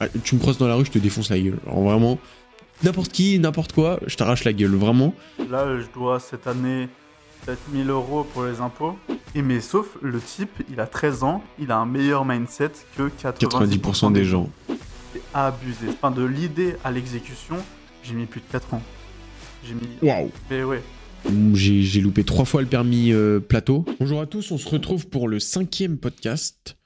Ah, tu me crosses dans la rue, je te défonce la gueule. Alors vraiment, n'importe qui, n'importe quoi, je t'arrache la gueule, vraiment. Là, je dois cette année 7000 euros pour les impôts. Et mais sauf, le type, il a 13 ans, il a un meilleur mindset que 90%, 90% des gens. C'est abusé. Enfin, de l'idée à l'exécution, j'ai mis plus de 4 ans. J'ai mis. Waouh Mais ouais. J'ai j'ai loupé trois fois le permis euh, plateau. Bonjour à tous, on se retrouve pour le cinquième podcast.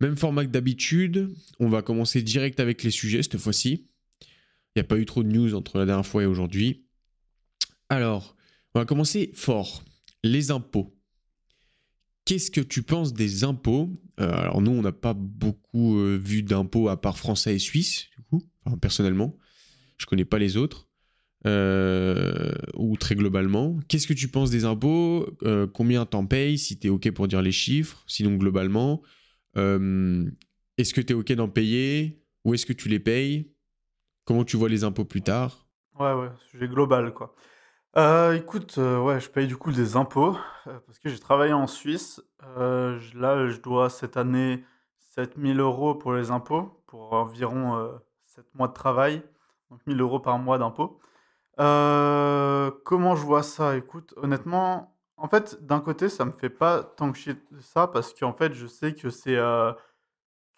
Même format que d'habitude. On va commencer direct avec les sujets cette fois-ci. Il n'y a pas eu trop de news entre la dernière fois et aujourd'hui. Alors, on va commencer fort. Les impôts. Qu'est-ce que tu penses des impôts? Euh, Alors nous, on n'a pas beaucoup euh, vu d'impôts à part français et suisse, du coup, personnellement. Je connais pas les autres. Euh, ou très globalement. Qu'est-ce que tu penses des impôts? Combien t'en payes Si t'es OK pour dire les chiffres? Sinon, globalement. Euh, est-ce que t'es OK d'en payer Où est-ce que tu les payes? Comment tu vois les impôts plus tard? Ouais, ouais, sujet global, quoi. Euh, écoute, euh, ouais, je paye du coup des impôts parce que j'ai travaillé en Suisse. Là, je dois cette année 7000 euros pour les impôts, pour environ euh, 7 mois de travail, donc 1000 euros par mois d'impôts. Comment je vois ça? Écoute, honnêtement, en fait, d'un côté, ça me fait pas tant que chier de ça parce qu'en fait, je sais que c'est euh,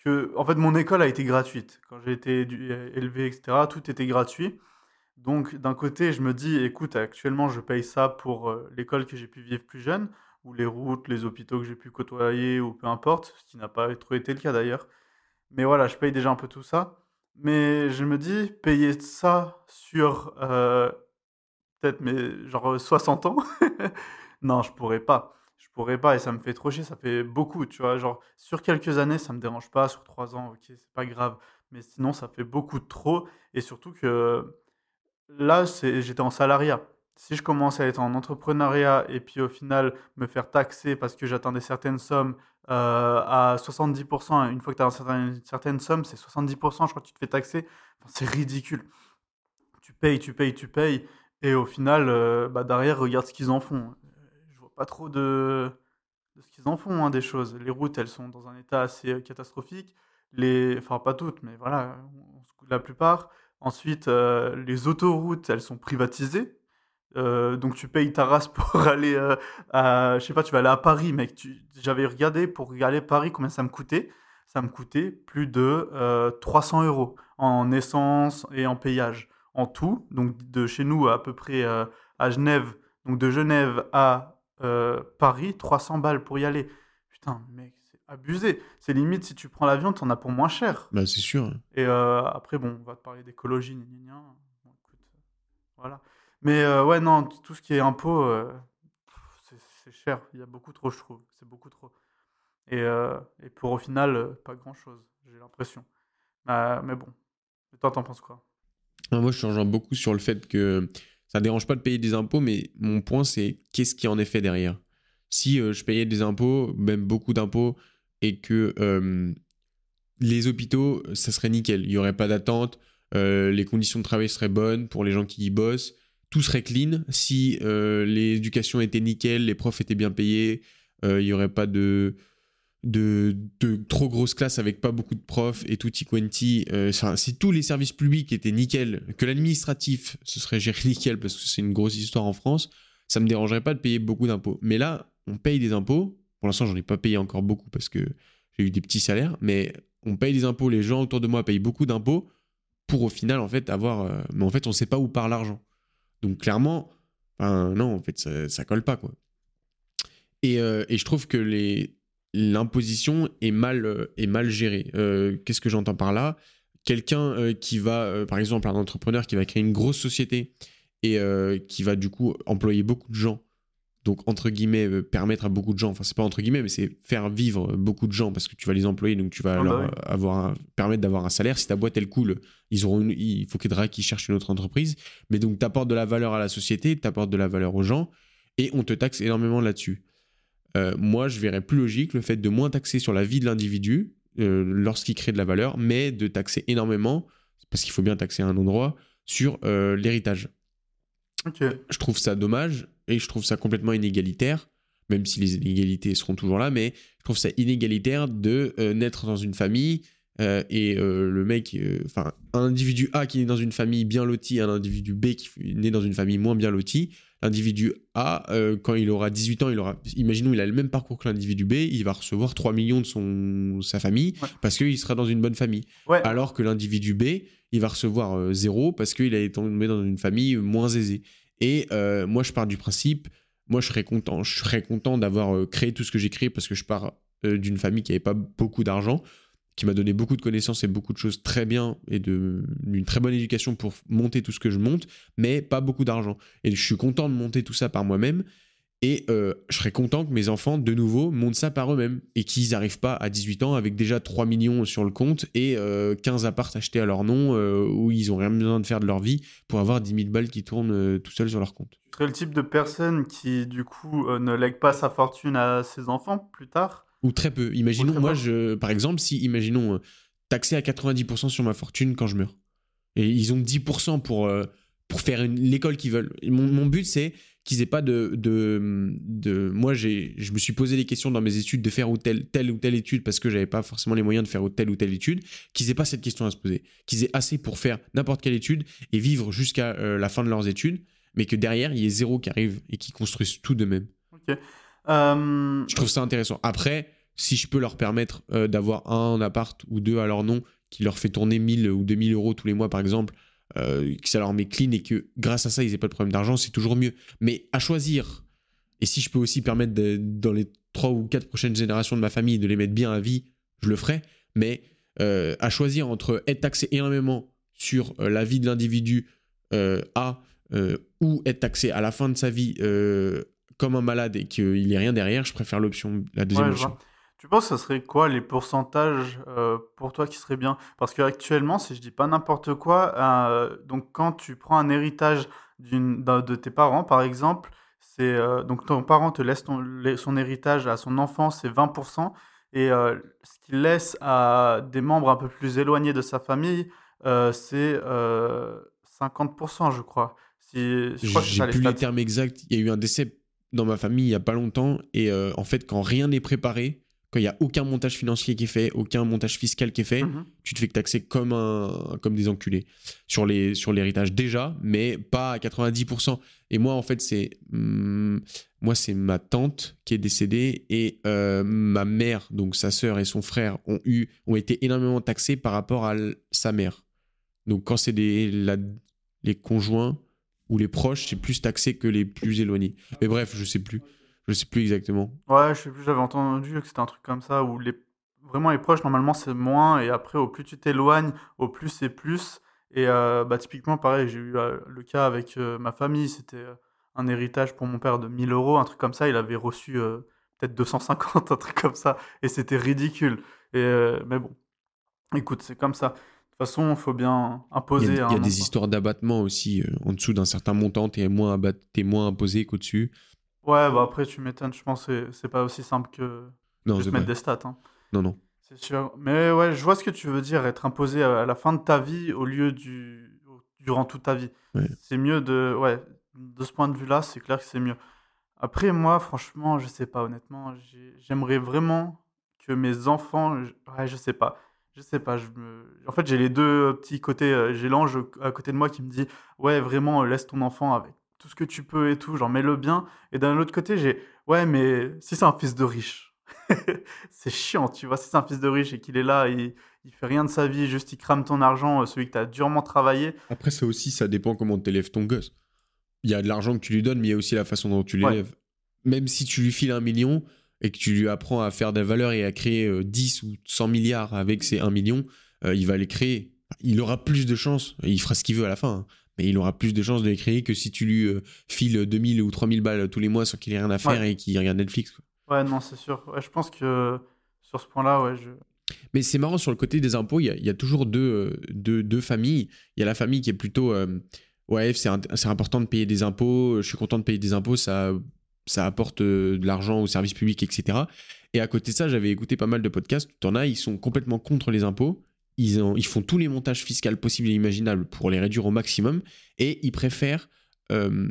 en fait, mon école a été gratuite. Quand j'ai été élevé, etc., tout était gratuit. Donc, d'un côté, je me dis, écoute, actuellement, je paye ça pour euh, l'école que j'ai pu vivre plus jeune, ou les routes, les hôpitaux que j'ai pu côtoyer, ou peu importe, ce qui n'a pas trop été le cas d'ailleurs. Mais voilà, je paye déjà un peu tout ça. Mais je me dis, payer ça sur euh, peut-être mes genre 60 ans, non, je pourrais pas. Je pourrais pas et ça me fait trop chier, ça fait beaucoup, tu vois. Genre, sur quelques années, ça me dérange pas, sur trois ans, ok, c'est pas grave. Mais sinon, ça fait beaucoup de trop. Et surtout que Là, j'étais en salariat. Si je commence à être en entrepreneuriat et puis au final me faire taxer parce que j'atteindais certaines sommes euh, à 70%, une fois que tu as une certaine somme, c'est 70%, je crois que tu te fais taxer. C'est ridicule. Tu payes, tu payes, tu payes. Et au final, euh, bah, derrière, regarde ce qu'ils en font. Pas trop de, ce qu'ils en font, hein, des choses. Les routes, elles sont dans un état assez euh, catastrophique. Les... Enfin, pas toutes, mais voilà, la plupart. Ensuite, euh, les autoroutes, elles sont privatisées. Euh, donc tu payes ta race pour aller euh, à, je sais pas, tu vas aller à Paris, mec. J'avais regardé pour regarder Paris combien ça me coûtait. Ça me coûtait plus de euh, 300 euros en essence et en payage. En tout, donc de chez nous à, peu près à Genève, donc de Genève à euh, Paris, 300 balles pour y aller. Putain, mec, c'est abusé. C'est limite si tu prends l'avion, t'en as pour moins cher. Bah c'est sûr. Et euh, après, bon, on va te parler d'écologie, gna, gna, gna. Bon, écoute, voilà. Mais euh, ouais, non, tout ce qui est impôt, c'est cher. Il y a beaucoup trop, je trouve. C'est beaucoup trop. Et, et pour au final, pas grand-chose, j'ai l'impression. Euh, mais bon. Et toi, t'en penses quoi? Ah, Moi, je change beaucoup sur le fait que ça ne dérange pas de payer des impôts, mais mon point, c'est qu'est-ce qui en est fait derrière? Si euh, je payais des impôts, même beaucoup d'impôts, et que euh, les hôpitaux, ça serait nickel. Il n'y aurait pas d'attente, euh, les conditions de travail seraient bonnes pour les gens qui y bossent, tout serait clean. Si l'éducation était nickel, les profs étaient bien payés, il n'y aurait pas de, de, trop grosses classes avec pas beaucoup de profs et tout quanti. Euh, si tous les services publics étaient nickel, que l'administratif ce serait géré nickel parce que c'est une grosse histoire en France, ça me dérangerait pas de payer beaucoup d'impôts. Mais là, on paye des impôts. Pour l'instant, j'en ai pas payé encore beaucoup parce que j'ai eu des petits salaires, mais on paye des impôts. Les gens autour de moi payent beaucoup d'impôts pour au final en fait avoir. euh, Mais en fait, on sait pas où part l'argent. Donc clairement, non, en fait, ça, ça colle pas quoi. Et, euh, et je trouve que les, l'imposition est mal, euh, est mal gérée. Euh, Qu'est-ce que j'entends par là? Quelqu'un euh, qui va, euh, par exemple, un entrepreneur qui va créer une grosse société et qui va du coup employer beaucoup de gens, donc entre guillemets permettre à beaucoup de gens, enfin c'est pas entre guillemets, mais c'est faire vivre beaucoup de gens parce que tu vas les employer, donc tu vas Ah bah leur avoir un- permettre d'avoir un salaire. Si ta boîte elle coule, ils auront une- il faut qu'il faudra qu'ils cherchent une autre entreprise. Mais donc tu apportes de la valeur à la société, tu apportes de la valeur aux gens et on te taxe énormément là-dessus. Euh, moi, je verrais plus logique le fait de moins taxer sur la vie de l'individu euh, lorsqu'il crée de la valeur, mais de taxer énormément, parce qu'il faut bien taxer à un endroit, sur euh, l'héritage. Je trouve ça dommage et je trouve ça complètement inégalitaire, même si les inégalités seront toujours là, mais je trouve ça inégalitaire de naître dans une famille euh, et euh, le mec, euh, enfin, un individu A qui est dans une famille bien lotie, un individu B qui est né dans une famille moins bien lotie, l'individu A, quand il aura 18 ans, il aura, imaginons, il a le même parcours que l'individu B, il va recevoir 3 millions de son, sa famille parce qu'il sera dans une bonne famille. Alors que l'individu B, il va recevoir 0 parce qu'il a été tombé dans une famille moins aisée. Et moi, je pars du principe, moi, je serais content, je serais content d'avoir créé tout ce que j'ai créé parce que je pars d'une famille qui n'avait pas beaucoup d'argent qui m'a donné beaucoup de connaissances et beaucoup de choses très bien et d'une très bonne éducation pour monter tout ce que je monte, mais pas beaucoup d'argent. Et je suis content de monter tout ça par moi-même. Et euh, je serais content que mes enfants, de nouveau, montent ça par eux-mêmes et qu'ils n'arrivent pas à 18 ans avec déjà 3 millions sur le compte et 15 euh, apparts achetés à leur nom euh, où ils n'ont rien besoin de faire de leur vie pour avoir 10 000 balles qui tournent tout seuls sur leur compte. Tu serais le type de personne qui, du coup, ne lègue pas sa fortune à ses enfants plus tard? Ou très peu. Imaginons, moi, je, par exemple, si, imaginons, euh, taxé à 90% sur ma fortune quand je meurs. Et ils ont 10% pour, euh, pour faire l'école qu'ils veulent. Mon, but, c'est qu'ils aient pas de. de, de moi, je me suis posé des questions dans mes études de faire ou telle, telle ou telle étude parce que j'avais pas forcément les moyens de faire telle ou telle étude. Qu'ils aient pas cette question à se poser. Qu'ils aient assez pour faire n'importe quelle étude et vivre jusqu'à euh, la fin de leurs études, mais que derrière, il y ait zéro qui arrive et qui construisent tout de même. Ok. Euh, je trouve ça intéressant. Après, si je peux leur permettre euh, d'avoir un appart ou deux à leur nom qui leur fait tourner 1000 ou 2000 euros tous les mois, par exemple, euh, que ça leur met clean et que grâce à ça, ils n'aient pas de problème d'argent, c'est toujours mieux. Mais à choisir, et si je peux aussi permettre dans les trois ou quatre prochaines générations de ma famille de les mettre bien à vie, je le ferai. Mais euh, à choisir entre être taxé énormément sur la vie de l'individu A ou être taxé à la fin de sa vie comme un malade et qu'il n'y ait rien derrière, je préfère l'option, la deuxième option. Tu penses que ce serait quoi les pourcentages euh, pour toi qui seraient bien? Parce qu'actuellement, si je dis pas n'importe quoi, euh, donc quand tu prends un héritage d'une, de tes parents, par exemple, c'est euh, donc ton parent te laisse son héritage à son enfant, c'est 20%, et ce qu'il laisse à des membres un peu plus éloignés de sa famille, c'est 50%, je crois. Si, je crois J'ai plus les termes exacts. Il y a eu un décès dans ma famille il y a pas longtemps, et en fait, quand rien n'est préparé, quand il n'y a aucun montage financier qui est fait, aucun montage fiscal qui est fait, mhm. tu te fais taxer comme, un, comme des enculés sur, les, sur l'héritage déjà, mais pas à 90%. Et moi, en fait, c'est hmm, moi c'est ma tante qui est décédée et euh, ma mère, donc sa sœur et son frère, ont, eu, ont été énormément taxés par rapport à sa mère. Donc quand c'est des, les conjoints ou les proches, c'est plus taxé que les plus éloignés. Mais bref, je sais plus. Je sais plus exactement. Ouais, je sais plus, j'avais entendu que c'était un truc comme ça où les vraiment les proches normalement c'est moins et après au plus tu t'éloignes, au plus c'est plus et euh, bah typiquement pareil, j'ai eu euh, le cas avec euh, ma famille, c'était un héritage pour mon père de 1000 euros, un truc comme ça, il avait reçu peut-être 250, un truc comme ça et c'était ridicule. Et mais bon, écoute, c'est comme ça. De toute façon, il faut bien imposer. Il y a, des histoires d'abattement aussi. en dessous d'un certain montant, tu es moins, es moins imposé qu'au-dessus. Ouais, bah après, tu m'étonnes, je pense que c'est pas aussi simple que non, de mettre des stats. Hein. Non, non. C'est sûr. Mais ouais, je vois ce que tu veux dire, être imposé à la fin de ta vie au lieu du durant toute ta vie. C'est mieux de ouais, de ce point de vue-là, c'est clair que c'est mieux. Après moi, franchement, je sais pas honnêtement, j'aimerais vraiment que mes enfants, ouais, je sais pas. Je sais pas, je me... en fait, j'ai les deux petits côtés, euh, j'ai l'ange à côté de moi qui me dit "Ouais, vraiment laisse ton enfant avec tout ce que tu peux et tout, genre mets-le bien. Et d'un autre côté, j'ai ouais, mais si c'est un fils de riche, c'est chiant, tu vois. Si c'est un fils de riche et qu'il est là, il, il fait rien de sa vie, juste il crame ton argent, euh, celui que tu as durement travaillé. Après, ça aussi, ça dépend comment tu élèves ton gosse. Il y a de l'argent que tu lui donnes, mais il y a aussi la façon dont tu l'élèves. Même si tu lui files un million et que tu lui apprends à faire des valeurs et à créer 10 euh, ou 100 milliards avec ces 1 million, euh, il va les créer. Il aura plus de chances. Il fera ce qu'il veut à la fin. Hein mais il aura plus de chances de les créer que si tu lui euh, files 2000 ou 3000 balles tous les mois sans qu'il ait rien à faire et qu'il regarde Netflix. Ouais, non, c'est sûr. je pense que sur ce point-là, ouais, je... Mais c'est marrant, sur le côté des impôts, il y a, toujours deux, deux, familles. Il y a la famille qui est plutôt, euh, ouais, c'est important de payer des impôts, je suis content de payer des impôts, ça, ça apporte de l'argent aux services publics, etc. Et à côté de ça, j'avais écouté pas mal de podcasts, tu en as, ils sont complètement contre les impôts, ils, font tous les montages fiscaux possibles et imaginables pour les réduire au maximum et ils préfèrent euh,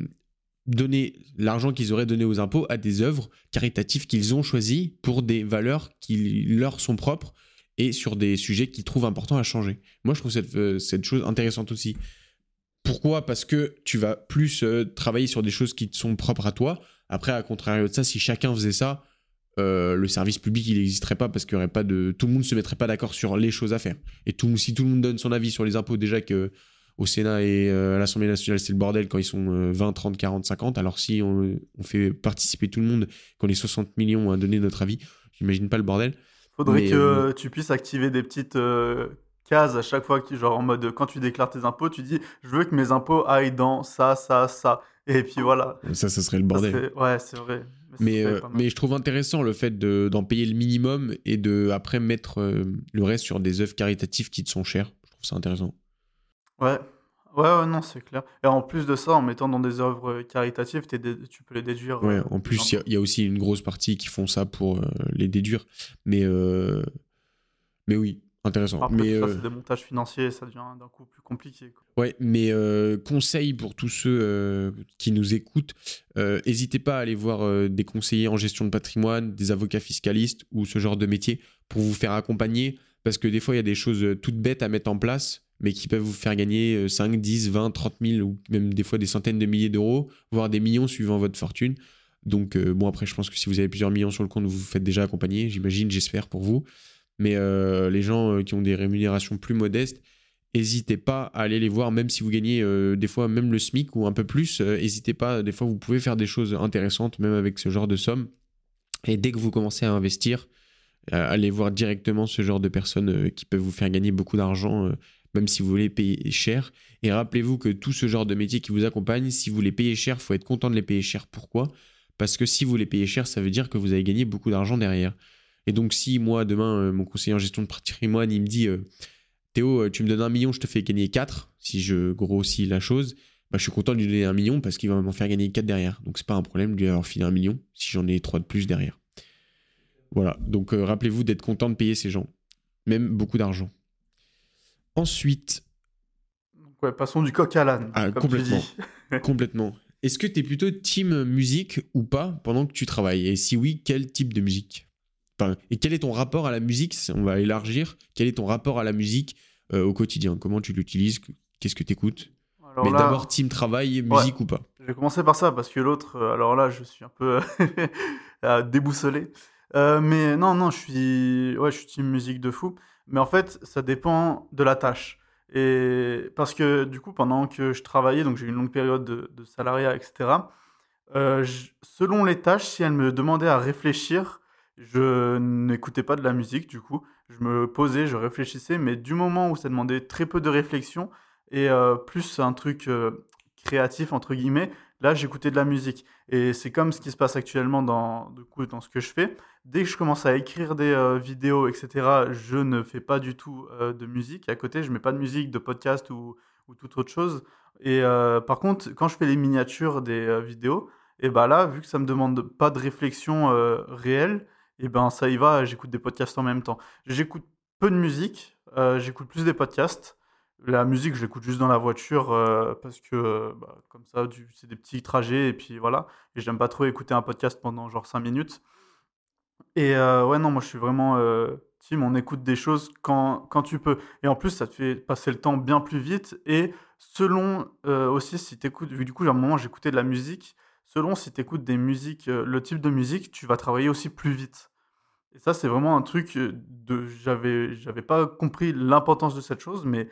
donner l'argent qu'ils auraient donné aux impôts à des œuvres caritatives qu'ils ont choisies pour des valeurs qui leur sont propres et sur des sujets qu'ils trouvent importants à changer. Moi, je trouve cette, euh, cette chose intéressante aussi. Pourquoi? Parce que tu vas plus euh, travailler sur des choses qui te sont propres à toi. Après, à contrario de ça, si chacun faisait ça, euh, le service public, il n'existerait pas parce qu'il aurait pas de... Tout le monde ne se mettrait pas d'accord sur les choses à faire. Et tout, si tout le monde donne son avis sur les impôts, déjà que au Sénat et à l'Assemblée nationale, c'est le bordel quand ils sont 20, 30, 40, 50. Alors si on, on fait participer tout le monde, qu'on est 60 millions à donner notre avis, j'imagine pas le bordel. Faudrait que euh, tu puisses activer des petites euh, cases à chaque fois, genre en mode quand tu déclares tes impôts, tu dis je veux que mes impôts aillent dans ça, ça, ça. Et puis voilà. Ça, ça serait le bordel. Ouais, c'est vrai. Mais, euh, mais, je trouve intéressant le fait d'en payer le minimum et de après mettre le reste sur des œuvres caritatives qui te sont chères. Je trouve ça intéressant. Ouais, Ouais, non, c'est clair. Et en plus de ça, en mettant dans des œuvres caritatives, tu peux les déduire. Ouais, en plus, il y, a aussi une grosse partie qui font ça pour les déduire. Mais, mais oui, intéressant. Après, mais, ça, c'est des montages financiers, ça devient d'un coup plus compliqué. Ouais, mais conseil pour tous ceux qui nous écoutent, n'hésitez pas à aller voir des conseillers en gestion de patrimoine, des avocats fiscalistes ou ce genre de métier pour vous faire accompagner. Parce que des fois, il y a des choses toutes bêtes à mettre en place mais qui peuvent vous faire gagner 5, 10, 20, 30 000 ou même des fois des centaines de milliers d'euros, voire des millions suivant votre fortune. Donc, euh, bon, après, je pense que si vous avez plusieurs millions sur le compte, vous vous faites déjà accompagner, j'imagine, j'espère pour vous. Mais euh, les gens euh, qui ont des rémunérations plus modestes, n'hésitez pas à aller les voir, même si vous gagnez des fois même le SMIC ou un peu plus, n'hésitez pas, des fois vous pouvez faire des choses intéressantes, même avec ce genre de somme. Et dès que vous commencez à investir, allez voir directement ce genre de personnes qui peuvent vous faire gagner beaucoup d'argent même si vous voulez payer cher. Et rappelez-vous que tout ce genre de métier qui vous accompagne, si vous les payez cher, il faut être content de les payer cher. Pourquoi? Parce que si vous les payez cher, ça veut dire que vous avez gagné beaucoup d'argent derrière. Et donc si moi, demain, euh, mon conseiller en gestion de patrimoine, il me dit euh, Théo, euh, tu me donnes un million, je te fais gagner 4, si je grossis la chose, bah, je suis content de lui donner un million parce qu'il va m'en faire gagner 4 derrière. Donc c'est pas un problème de lui avoir filé un million si j'en ai 3 de plus derrière. Voilà, donc rappelez-vous d'être content de payer ces gens, même beaucoup d'argent. Ensuite. ouais, passons du coq à l'âne. Ah, complètement. complètement. Est-ce que tu es plutôt team musique ou pas pendant que tu travailles? Et si oui, quel type de musique? Et quel est ton rapport à la musique On va élargir. Quel est ton rapport à la musique euh, au quotidien? Comment tu l'utilises? Qu'est-ce que tu écoutes Mais d'abord, team travail, musique ou pas? Je vais commencer par ça parce que l'autre, euh, alors là, je suis un peu déboussolé. Euh, mais non, non, je suis, ouais, je suis team musique de fou. Mais en fait, ça dépend de la tâche. Et parce que du coup, pendant que je travaillais, donc j'ai eu une longue période de, salariat, etc. Euh, selon les tâches, si elles me demandaient à réfléchir, je n'écoutais pas de la musique. Du coup, je me posais, je réfléchissais. Mais du moment où ça demandait très peu de réflexion et euh, plus un truc euh, créatif entre guillemets, là j'écoutais de la musique. Et c'est comme ce qui se passe actuellement dans, du coup, dans ce que je fais. Dès que je commence à écrire des euh, vidéos, etc., je ne fais pas du tout de musique. À côté, je mets pas de musique, de podcast ou, ou toute autre chose. Et par contre, quand je fais les miniatures des vidéos, et ben là, vu que ça me demande pas de réflexion réelle, et ben ça y va, j'écoute des podcasts en même temps. J'écoute peu de musique, j'écoute plus des podcasts. La musique, je l'écoute juste dans la voiture euh, parce que, euh, bah, comme ça, c'est des petits trajets et puis voilà. Et j'aime pas trop écouter un podcast pendant genre 5 minutes. Et euh, ouais, non, moi je suis vraiment team, on écoute des choses quand, quand tu peux. Et en plus, ça te fait passer le temps bien plus vite. Et selon aussi si tu vu du coup, à un moment j'écoutais de la musique, selon si tu écoutes des musiques, le type de musique, tu vas travailler aussi plus vite. Et ça, c'est vraiment un truc de. J'avais, j'avais pas compris l'importance de cette chose, mais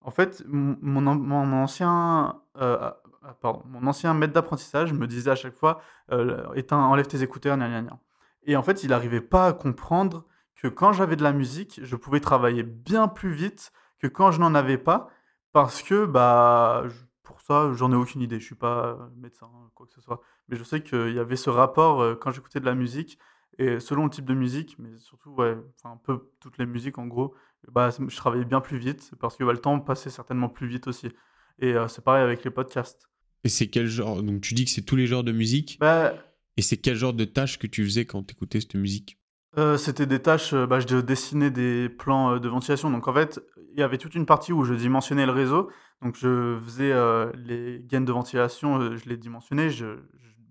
en fait, mon, mon ancien, euh, ah, ah, pardon, mon ancien maître d'apprentissage me disait à chaque fois euh, éteins, enlève tes écouteurs, gna, gna, gna. Et en fait, il n'arrivait pas à comprendre que quand j'avais de la musique, je pouvais travailler bien plus vite que quand je n'en avais pas, parce que bah, pour ça, j'en ai aucune idée. Je suis pas médecin, quoi que ce soit. Mais je sais qu'il y avait ce rapport euh, quand j'écoutais de la musique, et selon le type de musique, mais surtout, ouais, un peu toutes les musiques en gros, bah, je travaillais bien plus vite parce que bah, le temps passait certainement plus vite aussi. Et euh, c'est pareil avec les podcasts. Et c'est quel genre Donc tu dis que c'est tous les genres de musique bah, Et c'est quel genre de tâches que tu faisais quand tu écoutais cette musique? Euh, C'était des tâches, euh, bah, je dessinais des plans de ventilation. Donc en fait, il y avait toute une partie où je dimensionnais le réseau. Donc je faisais les gaines de ventilation, je les dimensionnais, je,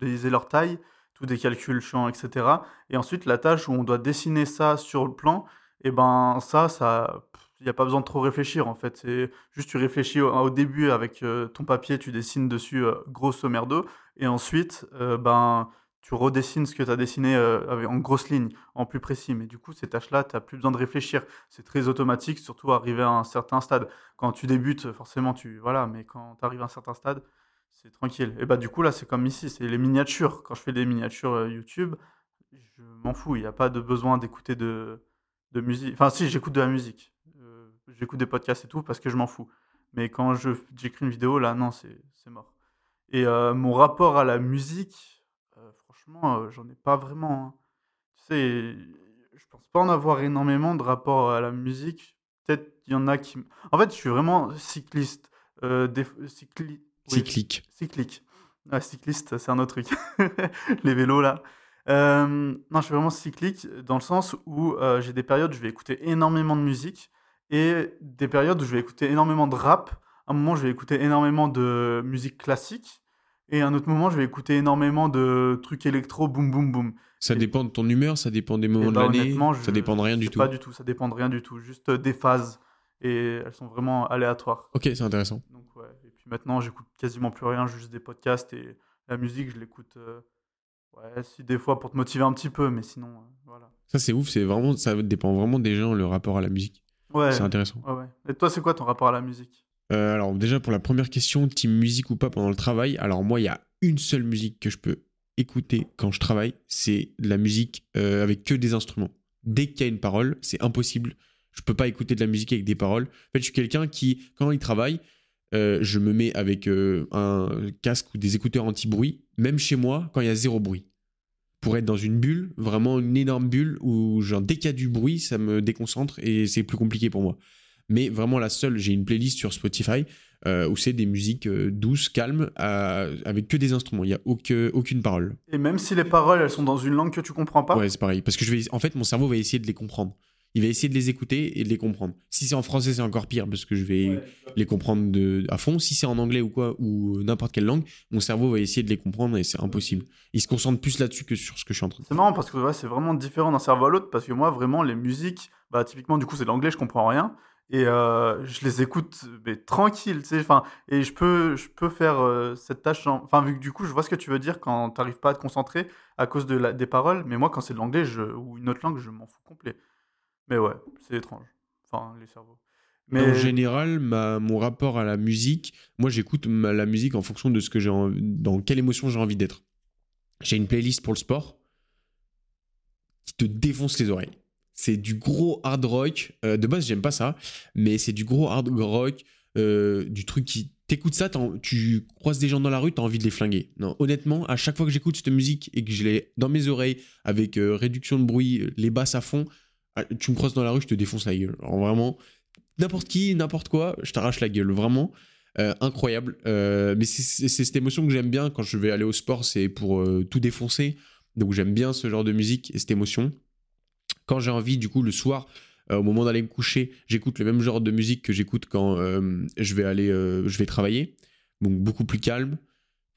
je disais leur taille, tous des calculs champs, etc. Et ensuite, la tâche où on doit dessiner ça sur le plan, Et ben ça, ça, il n'y a pas besoin de trop réfléchir en fait. C'est juste tu réfléchis au, début avec euh, ton papier, tu dessines dessus euh, grosso merdo, et ensuite euh, ben tu redessines ce que tu as dessiné euh, en grosses lignes, en plus précis. Mais du coup, ces tâches-là, tu n'as plus besoin de réfléchir. C'est très automatique, surtout arrivé à un certain stade. Quand tu débutes, forcément, tu voilà, mais quand tu arrives à un certain stade, c'est tranquille. Et bah du coup là, c'est comme ici, c'est les miniatures. Quand je fais des miniatures euh, YouTube, je m'en fous. Il n'y a pas de besoin d'écouter de, de musique. Enfin, si, j'écoute de la musique. Euh, j'écoute des podcasts et tout parce que je m'en fous. Mais quand je j'écris une vidéo, là, non, c'est mort. Et euh, mon rapport à la musique, franchement, j'en ai pas vraiment. hein. Tu sais, je pense pas en avoir énormément de rapport à la musique. Peut-être il y en a qui. En fait, je suis vraiment cycliste. Des... Cyclique. Cyclique. Ouais, cycliste, c'est un autre truc. Les vélos, là. Euh, non, je suis vraiment cyclique dans le sens où euh, j'ai des périodes où je vais écouter énormément de musique et des périodes où je vais écouter énormément de rap. À un moment, je vais écouter énormément de musique classique et à un autre moment, je vais écouter énormément de trucs électro, boum, boum, boum. Ça Et- dépend de ton humeur, ça dépend des moments de bah, l'année, ça dépend de rien du tout. Pas du tout, ça dépend de rien du tout. Juste des phases et elles sont vraiment aléatoires. Ok, c'est intéressant. Donc ouais. Et puis maintenant, j'écoute quasiment plus rien, juste des podcasts et la musique, je l'écoute. euh, Ouais, si des fois pour te motiver un petit peu, mais sinon, euh, voilà. Ça, c'est ouf, c'est vraiment, ça dépend vraiment des gens, le rapport à la musique. Ouais. C'est intéressant. ouais, ouais. Et toi, c'est quoi ton rapport à la musique? Euh, alors, déjà, pour la première question, team musique ou pas pendant le travail, alors moi, il y a une seule musique que je peux écouter quand je travaille, c'est de la musique avec que des instruments. Dès qu'il y a une parole, c'est impossible. Je peux pas écouter de la musique avec des paroles. En fait, je suis quelqu'un qui, quand il travaille, euh, je me mets avec euh, un casque ou des écouteurs anti-bruit, même chez moi, quand il y a zéro bruit. Pour être dans une bulle, vraiment une énorme bulle, où genre, dès qu'il y a du bruit, ça me déconcentre et c'est plus compliqué pour moi. Mais vraiment la seule, j'ai une playlist sur Spotify euh, où c'est des musiques douces, calmes, avec que des instruments. Il n'y a aucun- aucune parole. Et même si les paroles, elles sont dans une langue que tu comprends pas? Ouais, c'est pareil. Parce que je vais, en fait, mon cerveau va essayer de les comprendre. Il va essayer de les écouter et de les comprendre. Si c'est en français, c'est encore pire parce que je vais les comprendre de, à fond. Si c'est en anglais ou quoi, ou n'importe quelle langue, mon cerveau va essayer de les comprendre et c'est impossible. Il se concentre plus là-dessus que sur ce que je suis en train de C'est marrant parce que ouais, c'est vraiment différent d'un cerveau à l'autre parce que moi, vraiment, les musiques, bah, typiquement, du coup, c'est l'anglais, je comprends rien. Et euh, je les écoute mais tranquille, tu sais. Et je peux, je peux faire euh, cette tâche. en- Enfin, vu que du coup, je vois ce que tu veux dire quand t'arrives pas à te concentrer à cause de la, des paroles. Mais moi, quand c'est de l'anglais ou une autre langue, je m'en fous complet. Mais ouais, c'est étrange. Enfin, les cerveaux. Mais En général, ma, mon rapport à la musique, moi j'écoute ma- la musique en fonction de ce que j'ai dans quelle émotion j'ai envie d'être. J'ai une playlist pour le sport qui te défonce les oreilles. C'est du gros hard rock. Euh, de base, j'aime pas ça, mais c'est du gros hard rock, euh, du truc qui t'écoutes ça, tu croises des gens dans la rue, t'as envie de les flinguer. Non, honnêtement, à chaque fois que j'écoute cette musique et que je l'ai dans mes oreilles avec euh, réduction de bruit, les basses à fond, tu me croises dans la rue, je te défonce la gueule. Alors vraiment, n'importe qui, n'importe quoi, je t'arrache la gueule. Vraiment, euh, incroyable. Euh, mais c'est cette émotion que j'aime bien quand je vais aller au sport, c'est pour euh, tout défoncer. Donc j'aime bien ce genre de musique et cette émotion. Quand j'ai envie, du coup, le soir, au moment d'aller me coucher, j'écoute le même genre de musique que j'écoute quand je vais aller, je vais travailler. Donc beaucoup plus calme.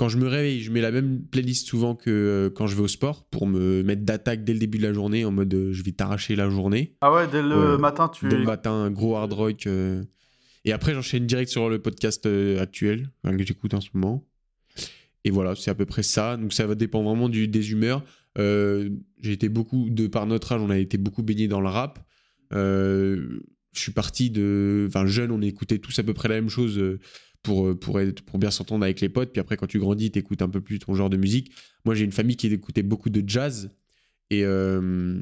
Quand je me réveille, je mets la même playlist souvent que euh, quand je vais au sport pour me mettre d'attaque dès le début de la journée en mode euh, je vais t'arracher la journée. Ah ouais, dès le Ouais. matin, tu. Dès le matin, gros hard rock. euh. Et après, j'enchaîne direct sur le podcast actuel, que j'écoute en ce moment. Et voilà, c'est à peu près ça. Donc ça va dépendre vraiment du, des humeurs. Euh, j'ai été beaucoup, de par notre âge, on a été beaucoup baigné dans le rap. Euh, je suis parti de. Enfin, jeune, on écoutait tous à peu près la même chose pour, euh, pour, être, pour bien s'entendre avec les potes. Puis après, quand tu grandis, tu écoutes un peu plus ton genre de musique. Moi, j'ai une famille qui écoutait beaucoup de jazz. Et. euh,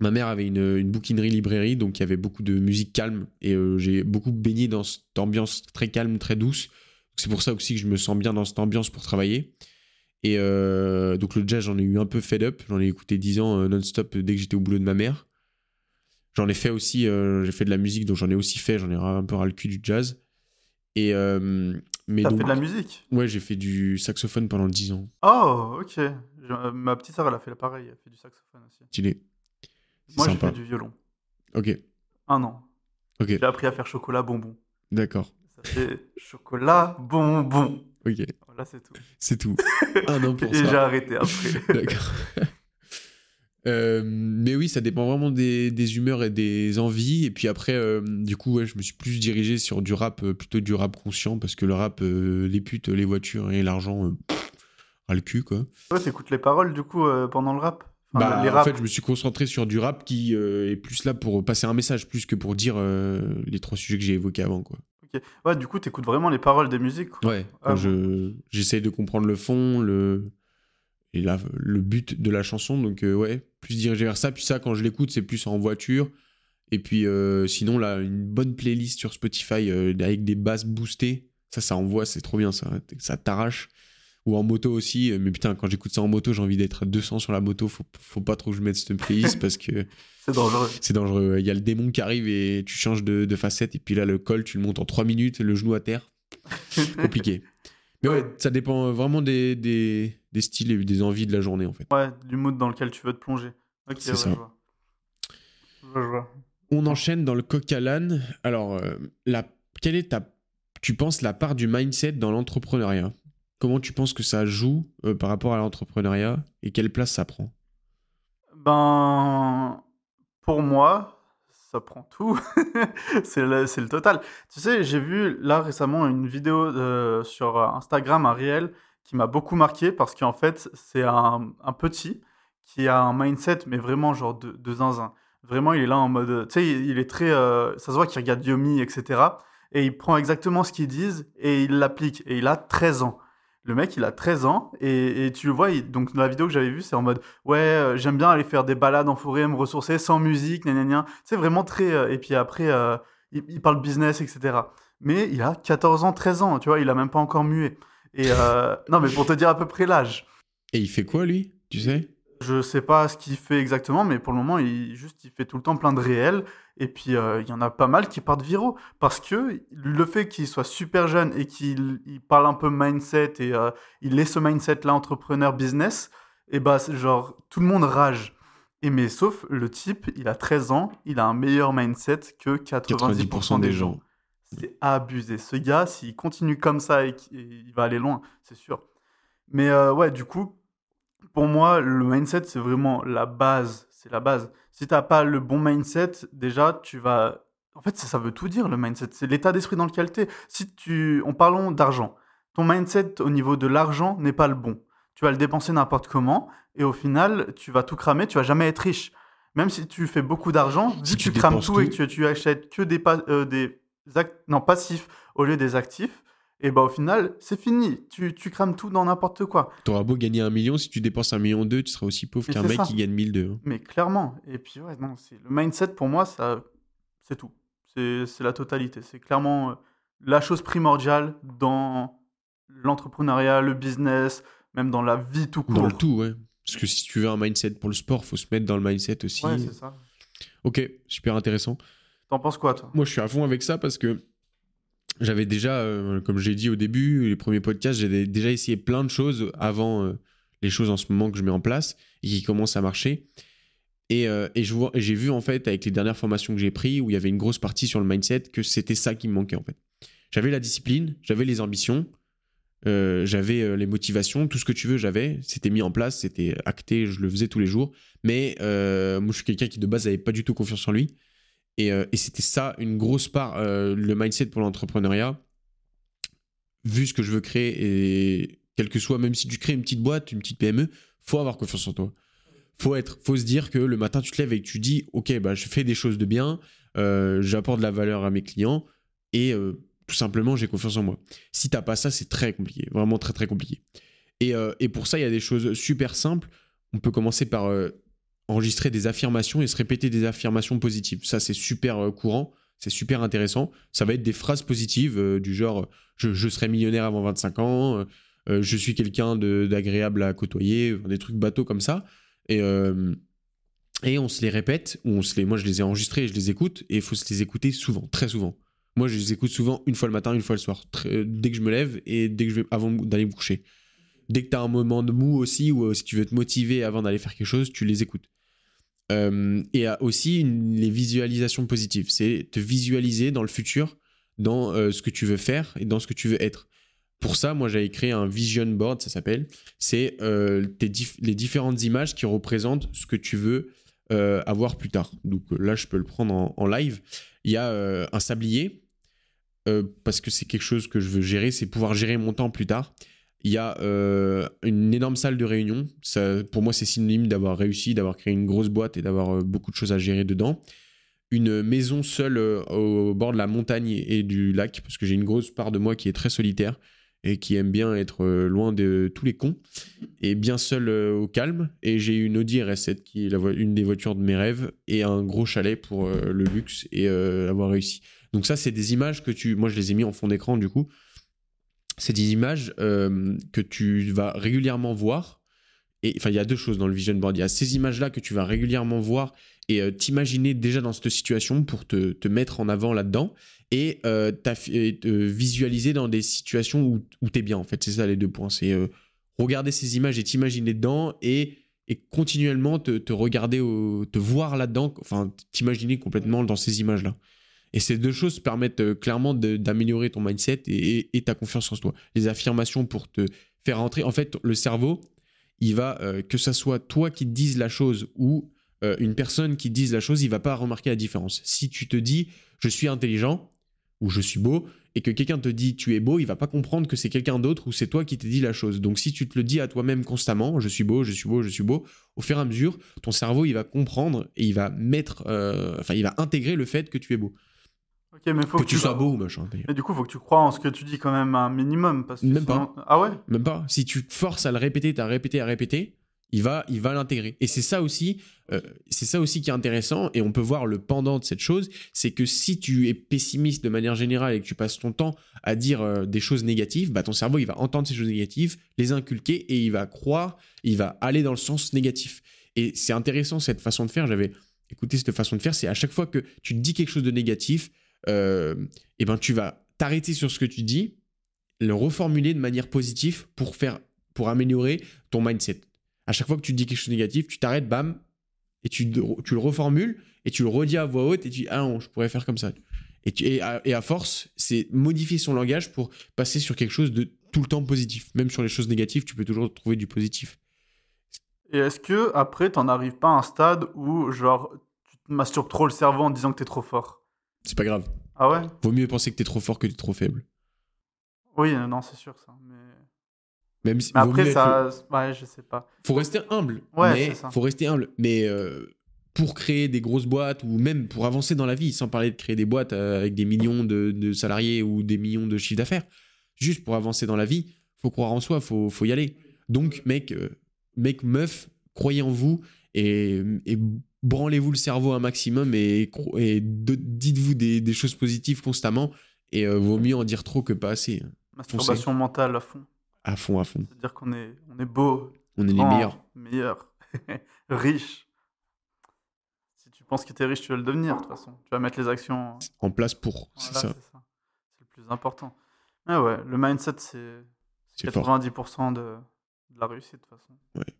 Ma mère avait une, une bouquinerie librairie, donc il y avait beaucoup de musique calme et euh, j'ai beaucoup baigné dans cette ambiance très calme, très douce. C'est pour ça aussi que je me sens bien dans cette ambiance pour travailler. Et donc le jazz, j'en ai eu un peu fed up. J'en ai écouté 10 ans non-stop dès que j'étais au boulot de ma mère. J'en ai fait aussi, j'ai fait de la musique, donc j'en ai aussi fait. J'en ai un peu ras le cul du jazz. Et euh, mais T'as donc, fait de la musique? Ouais, j'ai fait du saxophone pendant 10 ans. Oh, ok. Je- euh, ma petite sœur, elle a fait pareil, elle fait du saxophone aussi. Stylé. Moi, j'ai fait du violon. Ok, Un an. ok, J'ai appris à faire chocolat bonbon. d'accord. Ça fait chocolat bonbon. Ok, Voilà, c'est tout. c'est tout. Un an pour Et j'ai ça. arrêté après. D'accord. Euh, mais oui, ça dépend vraiment des, des, humeurs et des envies. Et puis après, euh, du coup, ouais, je me suis plus dirigé sur du rap, euh, plutôt du rap conscient, parce que le rap, les putes, les voitures et l'argent, à le cul, quoi. Ouais, t'écoutes les paroles, du coup, pendant le rap bah, En fait, je me suis concentré sur du rap qui est plus là pour passer un message, plus que pour dire les trois sujets que j'ai évoqués avant, quoi. Ok. Ouais, du coup, t'écoutes vraiment les paroles des musiques. Quoi. Ouais, ah, je j'essaye de comprendre le fond, le et là, le but de la chanson. Donc, euh, ouais, plus dirigé vers ça. Puis ça, quand je l'écoute, c'est plus en voiture. Et puis, euh, sinon, là, une bonne playlist sur Spotify euh, avec des basses boostées. Ça, ça envoie, c'est trop bien, ça. Ça t'arrache. Ou en moto aussi. Mais putain, quand j'écoute ça en moto, j'ai envie d'être à 200 sur la moto. Faut, faut pas trop que je mette cette playlist parce que. c'est dangereux. C'est dangereux. Il y a le démon qui arrive et tu changes de, de facette. Et puis là, le col, tu le montes en 3 minutes, le genou à terre. Compliqué. Mais ouais, ça dépend vraiment des, des, des, styles et des envies de la journée, en fait. Ouais, du mood dans lequel tu veux te plonger. c'est ça. On enchaîne dans le l'âne. Alors, euh, la, quelle est ta, tu penses, la part du mindset dans l'entrepreneuriat? Comment tu penses que ça joue euh, par rapport à l'entrepreneuriat et quelle place ça prend? Ben, pour moi, ça prend tout. c'est le, le, total. Tu sais, j'ai vu là récemment une vidéo euh, sur Instagram, un réel, qui m'a beaucoup marqué parce qu'en fait, c'est un, petit qui a un mindset, mais vraiment genre de, de zinzin. Vraiment, il est là en mode. Tu sais, il, est très. Euh, ça se voit qu'il regarde Yomi, etc. Et il prend exactement ce qu'ils disent et il l'applique. Et il a 13 ans. Le mec, il a 13 ans et, tu le vois, donc dans la vidéo que j'avais vue, c'est en mode ouais, euh, j'aime bien aller faire des balades en forêt, me ressourcer sans musique, gna C'est vraiment très. Euh, et puis après, euh, il, parle business, etc. Mais il a 14 ans, 13 ans, tu vois, il a même pas encore mué. Et non, mais pour te dire à peu près l'âge. Et il fait quoi lui, tu sais? Je sais pas ce qu'il fait exactement, mais pour le moment, il juste il fait tout le temps plein de réels. Et puis, euh, il y en a pas mal qui partent viraux. Parce que le fait qu'il soit super jeune et qu'il parle un peu mindset et euh, il ait ce mindset-là, entrepreneur, business, et bah, genre, tout le monde rage. Et mais sauf le type, il a 13 ans, il a un meilleur mindset que 90%, des gens. C'est abusé. Ce gars, s'il continue comme ça, et il va aller loin, c'est sûr. Mais euh, ouais, du coup, pour moi, le mindset, c'est vraiment la base. C'est la base si tu n'as pas le bon mindset, déjà, tu vas. En fait, ça, veut tout dire, le mindset. C'est l'état d'esprit dans lequel tu es. Si tu. En parlant d'argent, ton mindset au niveau de l'argent n'est pas le bon. Tu vas le dépenser n'importe comment et au final, tu vas tout cramer, tu vas jamais être riche. Même si tu fais beaucoup d'argent, si tu, crames tout, et que tu, achètes que des, euh, des non, passifs au lieu des actifs, et bah au final, c'est fini. Tu, tu, crames tout dans n'importe quoi. Tu auras beau gagner un million, si tu dépenses un million deux, tu seras aussi pauvre qu'un mec qui gagne 1002. Hein. Mais clairement. Et puis, ouais, non, le mindset pour moi, ça, c'est tout. C'est la totalité. C'est clairement euh, la chose primordiale dans l'entrepreneuriat, le business, même dans la vie tout court. Dans le tout, ouais. Parce que si tu veux un mindset pour le sport, faut se mettre dans le mindset aussi. Ouais, c'est ça. Ok, super intéressant. T'en penses quoi, toi? Moi, je suis à fond avec ça parce que j'avais déjà, euh, comme j'ai dit au début, les premiers podcasts, j'avais déjà essayé plein de choses avant euh, les choses en ce moment que je mets en place et qui commencent à marcher. Et, euh, et j'ai vu en fait avec les dernières formations que j'ai prises où il y avait une grosse partie sur le mindset que c'était ça qui me manquait en fait. J'avais la discipline, j'avais les ambitions, j'avais les motivations, tout ce que tu veux, j'avais. C'était mis en place, c'était acté, je le faisais tous les jours. Mais moi, je suis quelqu'un qui de base n'avait pas du tout confiance en lui. Euh, et, c'était ça, une grosse part, euh, le mindset pour l'entrepreneuriat. Vu ce que je veux créer, et quel que soit, même si tu crées une petite boîte, une petite PME, faut avoir confiance en toi. Faut être, faut se dire que le matin tu te lèves et tu dis, ok, bah je fais des choses de bien, euh, j'apporte de la valeur à mes clients et tout simplement j'ai confiance en moi. Si t'as pas ça, c'est très compliqué, vraiment très très compliqué. Et, et pour ça, il y a des choses super simples. On peut commencer par enregistrer des affirmations et se répéter des affirmations positives. Ça, c'est super euh, courant, c'est super intéressant. Ça va être des phrases positives euh, du genre je, serai millionnaire avant 25 ans, euh, je suis quelqu'un d'agréable à côtoyer, des trucs bateaux comme ça. Et, et on se les répète, ou on se les, moi je les ai enregistrés et je les écoute, et il faut se les écouter souvent, très souvent. Moi, je les écoute souvent une fois le matin, une fois le soir, dès que je me lève et dès que je vais, avant d'aller me coucher. Dès que tu as un moment de mou aussi, ou si tu veux te motiver avant d'aller faire quelque chose, tu les écoutes. Euh, et aussi les visualisations positives. C'est te visualiser dans le futur, dans euh, ce que tu veux faire et dans ce que tu veux être. Pour ça, moi, j'avais créé un vision board, ça s'appelle. C'est euh, les différentes images qui représentent ce que tu veux euh, avoir plus tard. Donc là, je peux le prendre en, live. Il y a un sablier, parce que c'est quelque chose que je veux gérer, c'est pouvoir gérer mon temps plus tard. Il y a une énorme salle de réunion. Pour moi, c'est synonyme d'avoir réussi, d'avoir créé une grosse boîte et d'avoir beaucoup de choses à gérer dedans une maison seule au bord de la montagne et du lac, parce que j'ai une grosse part de moi qui est très solitaire et qui aime bien être euh, loin de tous les cons et bien seul euh, au calme. Et j'ai une Audi RS7 qui est une des voitures de mes rêves et un gros chalet pour euh, le luxe et avoir réussi. Donc ça, c'est des images que tu... Moi, je les ai mis en fond d'écran du coup. C'est des images que tu vas régulièrement voir. Et enfin, il y a deux choses dans le vision board. Il y a ces images-là que tu vas régulièrement voir et t'imaginer déjà dans cette situation pour te, te mettre en avant là-dedans et euh, visualiser dans des situations où, où tu es bien, en fait. C'est ça les deux points. C'est euh, regarder ces images et t'imaginer dedans et, et continuellement te, te regarder, te voir là-dedans, enfin, t'imaginer complètement dans ces images-là. Et ces deux choses permettent euh, clairement d'améliorer ton mindset et, ta confiance en toi. Les affirmations pour te faire entrer. En fait, le cerveau, il va, euh, que ça soit toi qui te dises la chose ou euh, une personne qui te dise la chose, il va pas remarquer la différence. Si tu te dis je suis intelligent, ou je suis beau, et que quelqu'un te dit tu es beau, il va pas comprendre que c'est quelqu'un d'autre ou c'est toi qui t'es dit la chose. Donc si tu te le dis à toi-même constamment, je suis beau, je suis beau, je suis beau, au fur et à mesure, ton cerveau il va comprendre et il va mettre, enfin il va intégrer le fait que tu es beau. Mais faut que, tu, sois beau, machin. Mais du coup, faut que tu crois en ce que tu dis quand même un minimum. Parce que même pas. Ah ouais? Même pas. Si tu te forces à le répéter, à répéter, à répéter, il va, il va l'intégrer. Et c'est ça aussi, euh, c'est ça aussi qui est intéressant. Et on peut voir le pendant de cette chose, c'est que si tu es pessimiste de manière générale et que tu passes ton temps à dire euh, des choses négatives, bah ton cerveau il va entendre ces choses négatives, les inculquer et il va croire, il va aller dans le sens négatif. Et c'est intéressant cette façon de faire. J'avais écouté cette façon de faire, c'est à chaque fois que tu dis quelque chose de négatif, eh ben tu vas t'arrêter sur ce que tu dis, le reformuler de manière positive pour faire, pour améliorer ton mindset à chaque fois que tu dis quelque chose de négatif, tu t'arrêtes, bam, et tu, tu, le reformules, et tu le redis à voix haute, et tu dis, ah non, je pourrais faire comme ça. Et, et, à, force, c'est modifier son langage pour passer sur quelque chose de tout le temps positif. Même sur les choses négatives, tu peux toujours trouver du positif. Et est-ce que après, t'en arrives pas à un stade où, genre, tu te masturbes trop le cerveau en disant que t'es trop fort? C'est pas grave. Ah ouais? Vaut mieux penser que t'es trop fort que t'es trop faible. Oui, non, c'est sûr ça. Mais... Même mais après, ça. Ouais, je sais pas. Faut rester humble. Ouais, mais faut rester humble. Mais euh, pour créer des grosses boîtes ou même pour avancer dans la vie, sans parler de créer des boîtes euh, avec des millions de, salariés ou des millions de chiffres d'affaires, juste pour avancer dans la vie, faut croire en soi, faut, faut y aller. Donc, mec, euh, mec, meuf, croyez en vous et, et branlez-vous le cerveau un maximum et, et dites-vous des, des, choses positives constamment. Et vaut mieux en dire trop que pas assez. Masturbation mentale à fond. À fond, à fond. C'est-à-dire qu'on est, on est beau. On est les meilleurs. Meilleurs. riche. Si tu penses que tu es riche, tu vas le devenir, de toute façon. Tu vas mettre les actions en place pour. c'est ça. C'est le plus important. Mais ouais, le mindset, c'est 90% de, de, la réussite, de toute façon. Ouais.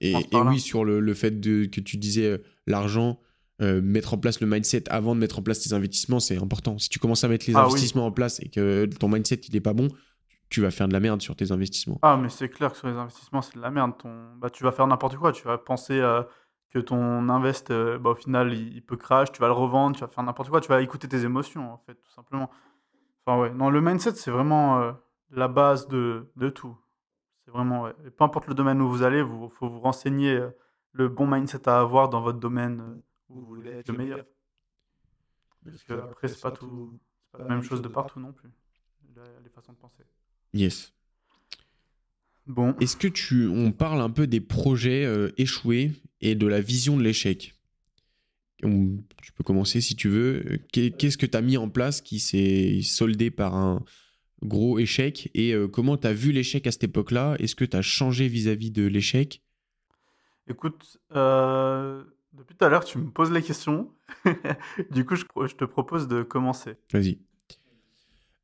Et, et oui, sur le, le, fait de, que tu disais euh, l'argent, euh, mettre en place le mindset avant de mettre en place tes investissements, c'est important. Si tu commences à mettre les ah investissements en place et que ton mindset il est pas bon, tu vas faire de la merde sur tes investissements. Ah, mais c'est clair que sur les investissements, c'est de la merde. Ton... Bah, tu vas faire n'importe quoi. Tu vas penser euh, que ton invest, euh, bah, au final, il, peut crash, tu vas le revendre, tu vas faire n'importe quoi. Tu vas écouter tes émotions, en fait, tout simplement. Enfin, ouais. Non, le mindset, c'est vraiment la base de, de tout. C'est vraiment, ouais. Et peu importe le domaine où vous allez, il faut vous renseigner le bon mindset à avoir dans votre domaine où vous voulez être le meilleur. Parce que après, c'est pas tout, pas la même chose de partout non plus. Les façons de penser. Yes. Bon. Est-ce que tu, on parle un peu des projets euh, échoués et de la vision de l'échec? Tu peux commencer si tu veux. Qu'est-ce que tu as mis en place qui s'est soldé par un gros échec et euh, comment tu as vu l'échec à cette époque-là? Est-ce que tu as changé vis-à-vis de l'échec? Écoute, euh, depuis tout à l'heure, tu me poses les questions. du coup, je, je, te propose de commencer. Vas-y.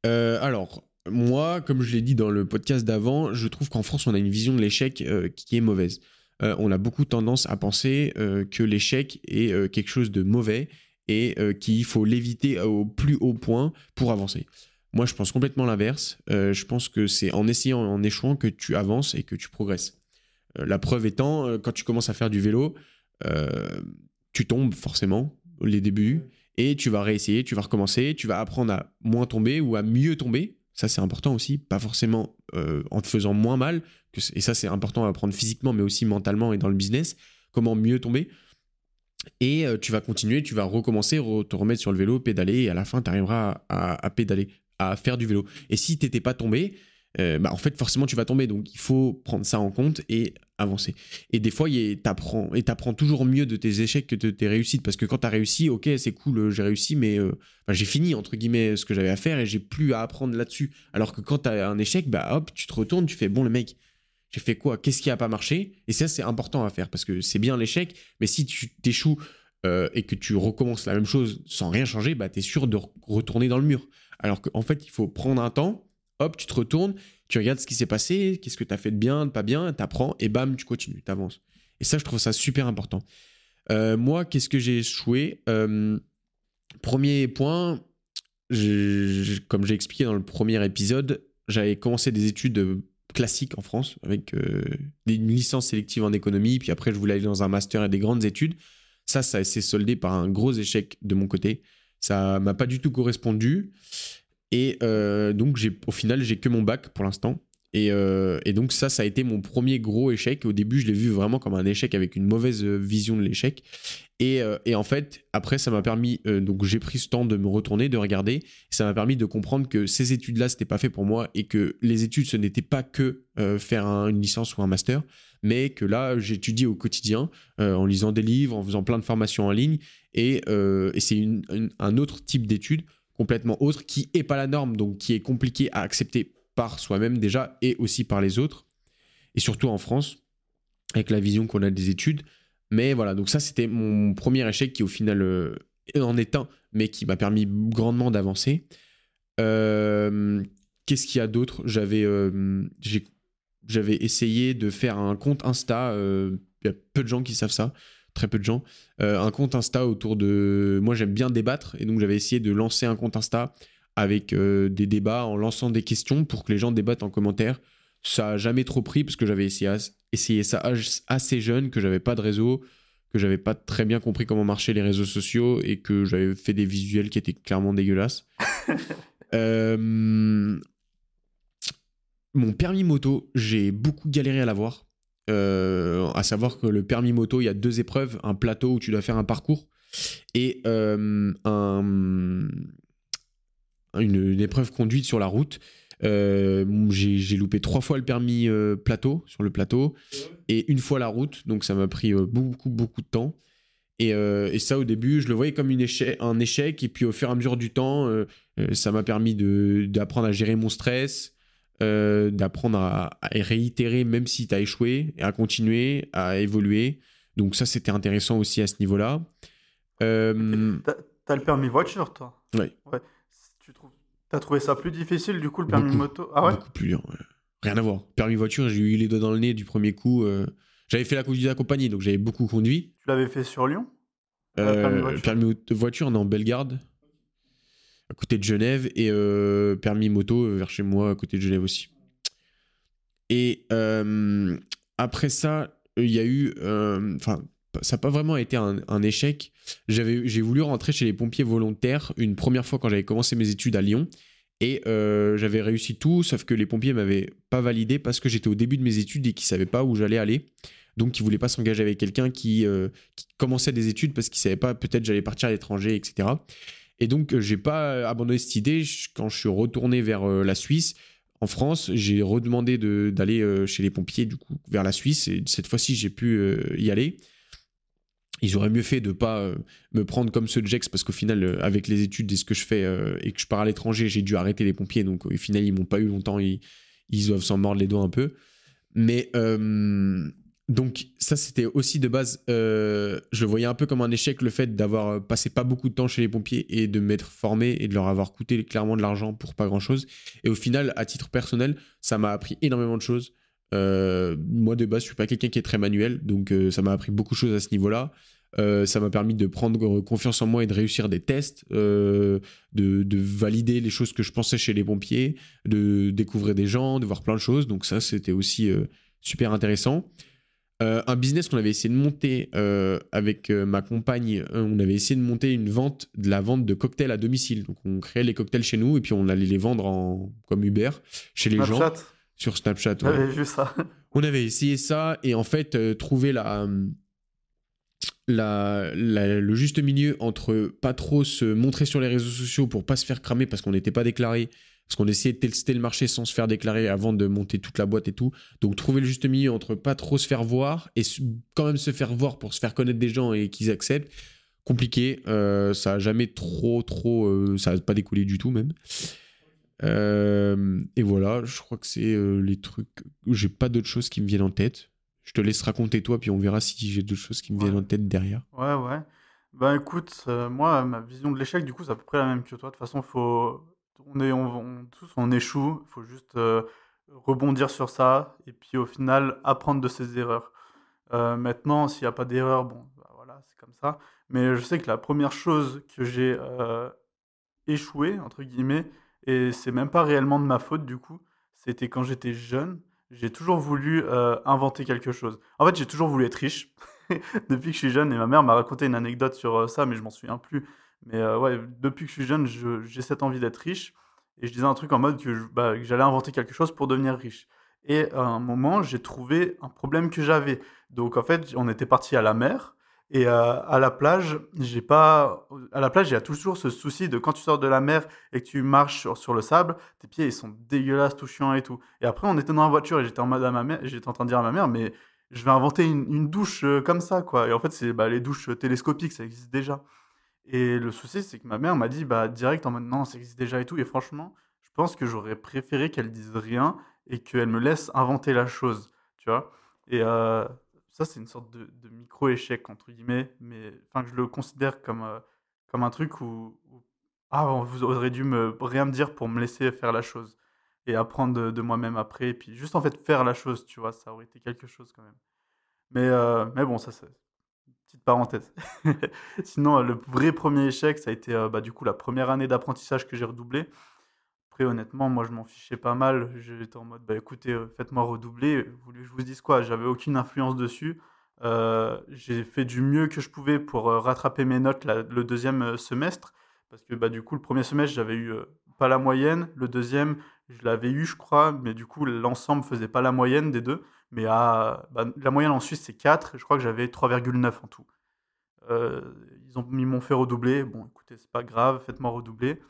alors, moi, comme je l'ai dit dans le podcast d'avant, je trouve qu'en France, on a une vision de l'échec euh, qui est mauvaise. Euh, on a beaucoup tendance à penser euh, que l'échec est quelque chose de mauvais et qu'il faut l'éviter au plus haut point pour avancer. Moi, je pense complètement l'inverse. je pense que c'est en essayant en échouant que tu avances et que tu progresses. la preuve étant, quand tu commences à faire du vélo, tu tombes forcément les débuts et tu vas réessayer, tu vas recommencer, tu vas apprendre à moins tomber ou à mieux tomber. Ça, c'est important aussi, pas forcément en te faisant moins mal, et ça, c'est important à apprendre physiquement, mais aussi mentalement et dans le business, comment mieux tomber. Et euh, tu vas continuer, tu vas recommencer, te remettre sur le vélo, pédaler, et à la fin, tu arriveras à, pédaler, à faire du vélo. Et si tu n'étais pas tombé, euh, bah, en fait, forcément, tu vas tomber. Donc, il faut prendre ça en compte et avancer. Et des fois, tu apprends, et apprends toujours mieux de tes échecs que de tes réussites. Parce que quand tu as réussi, ok, c'est cool, j'ai réussi, mais euh, j'ai fini, entre guillemets, ce que j'avais à faire et j'ai plus à apprendre là-dessus. Alors que quand tu as un échec, bah hop, tu te retournes, tu fais, bon, le mec, j'ai fait quoi? Qu'est-ce qui a pas marché? Et ça, c'est important à faire parce que c'est bien l'échec, mais si tu t'échoues euh, et que tu recommences la même chose sans rien changer, bah, tu es sûr de retourner dans le mur. Alors qu'en fait, il faut prendre un temps, hop, tu te retournes, tu regardes ce qui s'est passé, qu'est-ce que tu as fait de bien, de pas bien, tu apprends et bam, tu continues, tu avances. Et ça, je trouve ça super important. Euh, moi, qu'est-ce que j'ai échoué? Euh, Premier point, comme j'ai expliqué dans le premier épisode, j'avais commencé des études classique en France, avec euh, une licence sélective en économie, puis après je voulais aller dans un master et des grandes études. Ça, ça s'est soldé par un gros échec de mon côté. Ça m'a pas du tout correspondu. Et euh, donc, au final, j'ai que mon bac pour l'instant. Euh, et, donc ça, ça a été mon premier gros échec. Au début, je l'ai vu vraiment comme un échec avec une mauvaise euh, vision de l'échec. Et, euh, en fait, après, ça m'a permis, donc j'ai pris ce temps de me retourner, de regarder. ça m'a permis de comprendre que ces études-là, c'était pas fait pour moi et que les études, ce n'était pas que faire une licence ou un master, mais que là, j'étudie au quotidien en lisant des livres, en faisant plein de formations en ligne. Et, c'est un autre type d'études complètement autre qui est pas la norme, donc qui est compliqué à accepter par soi-même déjà et aussi par les autres. Et surtout en France, avec la vision qu'on a des études. Mais voilà, donc ça c'était mon premier échec qui au final euh, en est un, mais qui m'a permis grandement d'avancer. Euh, qu'est-ce qu'il y a d'autre? J'avais euh, j'avais essayé de faire un compte Insta. Il y a peu de gens qui savent ça, très peu de gens. un compte Insta autour de. Moi j'aime bien débattre et donc j'avais essayé de lancer un compte Insta avec euh, des débats en lançant des questions pour que les gens débattent en commentaire. Ça a jamais trop pris parce que j'avais essayé, essayé, ça assez jeune, que j'avais pas de réseau, que j'avais pas très bien compris comment marchaient les réseaux sociaux et que j'avais fait des visuels qui étaient clairement dégueulasses. Euh, mon permis moto, j'ai beaucoup galéré à l'avoir. Euh, à savoir que le permis moto, il y a deux épreuves, un plateau où tu dois faire un parcours et un, une, épreuve conduite sur la route. Euh, j'ai loupé trois fois le permis euh, plateau sur le plateau et une fois la route, donc ça m'a pris euh, beaucoup beaucoup de temps. Et, et, ça au début, je le voyais comme une échec, un échec et puis au fur et à mesure du temps, ça m'a permis d'apprendre à gérer mon stress, d'apprendre à, à, réitérer même si tu as échoué, et à continuer, à évoluer. Donc ça c'était intéressant aussi à ce niveau-là. T'as as le permis voiture toi? Oui. Ouais. T'as trouvé ça plus difficile du coup le permis moto? Ah ouais? Beaucoup plus dur. Rien à voir. Permis voiture, j'ai eu les doigts dans le nez du premier coup. Euh. J'avais fait la conduite accompagnée, donc j'avais beaucoup conduit. Tu l'avais fait sur Lyon? Euh, permis, voiture? permis voiture, on est en Bellegarde, à côté de Genève, et euh, permis moto vers chez moi, à côté de Genève aussi. Et après ça, il y a eu. Enfin, ça n'a pas vraiment été un, échec. J'ai voulu rentrer chez les pompiers volontaires une première fois quand j'avais commencé mes études à Lyon. Et euh, j'avais réussi tout, sauf que les pompiers m'avaient pas validé parce que j'étais au début de mes études et qu'ils savaient pas où j'allais aller. Donc ils voulaient pas s'engager avec quelqu'un qui, euh, commençait des études parce qu'ils savaient pas, peut-être j'allais partir à l'étranger, etc. Et donc j'ai pas abandonné cette idée. Quand je suis retourné vers euh, la Suisse, en France, j'ai redemandé d'aller chez les pompiers du coup vers la Suisse et cette fois-ci j'ai pu y aller ils auraient mieux fait de pas euh, me prendre comme de Jex parce qu'au final euh, avec les études et ce que je fais euh, et que je pars à l'étranger j'ai dû arrêter les pompiers donc au final ils m'ont pas eu longtemps ils, ils doivent s'en mordre les doigts un peu. Mais donc ça c'était aussi de base je le voyais un peu comme un échec le fait d'avoir passé pas beaucoup de temps chez les pompiers et de m'être formé et de leur avoir coûté clairement de l'argent pour pas grand chose et au final à titre personnel ça m'a appris énormément de choses moi de base je suis pas quelqu'un qui est très manuel donc ça m'a appris beaucoup de choses à ce niveau là Euh, ça m'a permis de prendre confiance en moi et de réussir des tests, euh, de, de, valider les choses que je pensais chez les pompiers, de découvrir des gens, de voir plein de choses. Donc ça, c'était aussi super intéressant. un business qu'on avait essayé de monter avec ma compagne, on avait essayé de monter une vente, de la vente de cocktails à domicile. Donc on créait les cocktails chez nous et puis on allait les vendre en, comme Uber chez les gens sur Snapchat. J'avais vu ça. On avait essayé ça et en fait, euh, trouver la, la, le juste milieu entre pas trop se montrer sur les réseaux sociaux pour pas se faire cramer parce qu'on n'était pas déclaré, parce qu'on essayait de tester le marché sans se faire déclarer avant de monter toute la boîte et tout. Donc trouver le juste milieu entre pas trop se faire voir et quand même se faire voir pour se faire connaître des gens et qu'ils acceptent. Compliqué, euh, ça a jamais trop, trop, euh, ça n'a pas découlé du tout même. Euh, et voilà, je crois que c'est euh, les trucs. J'ai pas d'autres choses qui me viennent en tête. Je te laisse raconter toi, puis on verra si j'ai d'autres choses qui me viennent en tête derrière. Ouais, ouais. Ben écoute, euh, moi, ma vision de l'échec, du coup, c'est à peu près la même que toi. De toute façon, faut... on est, on, tous, on échoue. Il faut juste rebondir sur ça et puis au final, apprendre de ses erreurs. maintenant, s'il n'y a pas d'erreur, bon, bah, voilà, c'est comme ça. Mais je sais que la première chose que j'ai échoué, entre guillemets, et c'est même pas réellement de ma faute du coup. C'était quand j'étais jeune, j'ai toujours voulu euh, inventer quelque chose. En fait, j'ai toujours voulu être riche depuis que je suis jeune. Et ma mère m'a raconté une anecdote sur euh, ça, mais je m'en souviens plus. Mais euh, ouais, depuis que je suis jeune, j'ai cette envie d'être riche. Et je disais un truc en mode que, bah, que j'allais inventer quelque chose pour devenir riche. Et à un moment, j'ai trouvé un problème que j'avais. Donc en fait, on était parti à la mer. Et euh, à la plage, j'ai pas. À la plage, il y a toujours ce souci de quand tu sors de la mer et que tu marches sur, le sable, tes pieds ils sont dégueulasses, tout chiants et tout. Et après, on était dans la voiture et j'étais en mode à ma mère, j'étais en train de dire à ma mère, mais je vais inventer une, douche euh, comme ça, quoi. Et en fait, c'est bah, les douches télescopiques, ça existe déjà. Et le souci, c'est que ma mère m'a dit, bah direct en mode non, ça existe déjà et tout. Et franchement, je pense que j'aurais préféré qu'elle dise rien et qu'elle me laisse inventer la chose, tu vois. Et euh, ça, c'est une sorte de, micro-échec, entre guillemets, mais enfin, je le considère comme, euh, comme un truc où, ah, vous auriez dû me, rien me dire pour me laisser faire la chose et apprendre de, moi-même après, et puis juste en fait faire la chose, tu vois, ça aurait été quelque chose quand même. Mais, euh, mais bon, ça, c'est petite parenthèse. Sinon, le vrai premier échec, ça a été euh, bah, du coup la première année d'apprentissage que j'ai redoublé honnêtement, moi, je m'en fichais pas mal. J'étais en mode, bah écoutez, euh, faites-moi redoubler. Vous voulez que je vous dise quoi? J'avais aucune influence dessus. Euh, j'ai fait du mieux que je pouvais pour euh, rattraper mes notes le deuxième semestre. Parce que bah, du coup, le premier semestre, j'avais eu pas la moyenne. Le deuxième, je l'avais eu, je crois. Mais du coup, l'ensemble faisait pas la moyenne des deux. Mais à, bah, la moyenne en Suisse, c'est 4. Je crois que j'avais 3,9 en tout. ils m'ont fait redoubler. Bon, écoutez, c'est pas grave, faites-moi redoubler.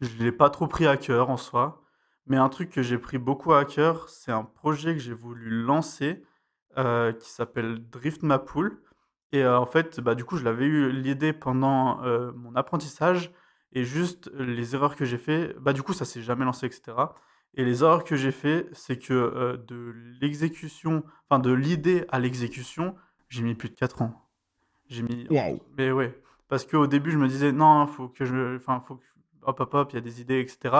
Je ne l'ai pas trop pris à cœur en soi, mais un truc que j'ai pris beaucoup à cœur, c'est un projet que j'ai voulu lancer euh, qui s'appelle Drift Mapool. Et euh, en fait, bah, du coup, je l'avais eu l'idée pendant euh, mon apprentissage et juste les erreurs que j'ai fait, bah, du coup, ça s'est jamais lancé, etc. Et les erreurs que j'ai fait, c'est que de l'exécution, enfin de l'idée à l'exécution, j'ai mis plus de 4 ans. J'ai mis. Mais ouais. Parce qu'au début, je me disais, non, faut que je. Enfin, faut que hop, hop, hop, il y a des idées, etc.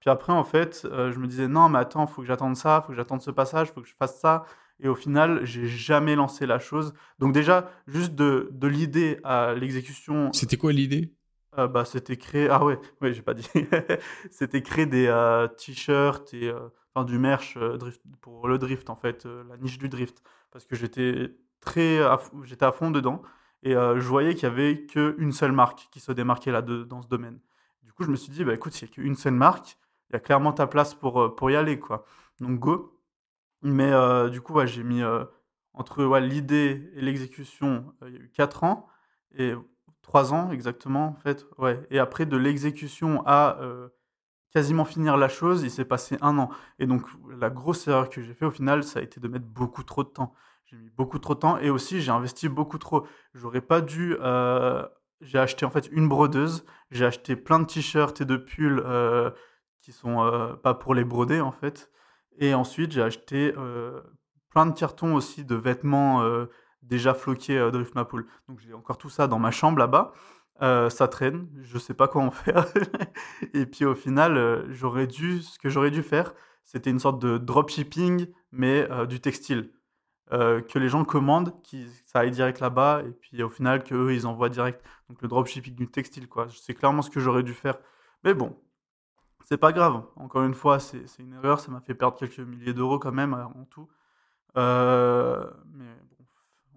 Puis après, en fait, euh, je me disais, non, mais attends, il faut que j'attende ça, il faut que j'attende ce passage, il faut que je fasse ça. Et au final, j'ai jamais lancé la chose. Donc déjà, juste de, de l'idée à l'exécution. C'était quoi l'idée? euh, bah, C'était créer... Ah ouais, ouais j'ai pas dit. c'était créer des euh, t-shirts et enfin, du merch drift, pour le drift, en fait, la niche du drift. Parce que j'étais très... J'étais à fond dedans. Et je voyais qu'il y avait qu'une seule marque qui se démarquait là de, dans ce domaine. Je me suis dit, bah, écoute, s'il n'y a qu'une seule marque, il y a clairement ta place pour, euh, pour y aller. quoi. Donc, go. Mais euh, du coup, j'ai mis euh, entre l'idée et l'exécution, il y a eu 4 ans, et 3 ans exactement, en fait. Ouais. Et après, de l'exécution à quasiment finir la chose, il s'est passé un an. Et donc, la grosse erreur que j'ai fait au final, ça a été de mettre beaucoup trop de temps. J'ai mis beaucoup trop de temps et aussi j'ai investi beaucoup trop. J'aurais pas dû j'ai acheté en fait une brodeuse, j'ai acheté plein de t-shirts et de pulls euh, qui sont euh, pas pour les broder en fait. Et ensuite, j'ai acheté euh, plein de cartons aussi de vêtements déjà floqués Mapool. Donc j'ai encore tout ça dans ma chambre là-bas. ça traîne, je sais pas quoi en faire. et puis au final, j'aurais dû, ce que j'aurais dû faire, c'était une sorte de dropshipping, mais du textile. Euh, que les gens commandent, qui, ça aille direct là-bas, et puis au final, qu'eux, ils envoient direct. Donc le dropshipping du textile, quoi. C'est clairement ce que j'aurais dû faire. Mais bon, c'est pas grave. Encore une fois, c'est une erreur. Ça m'a fait perdre quelques milliers d'euros quand même en tout. Euh, mais bon,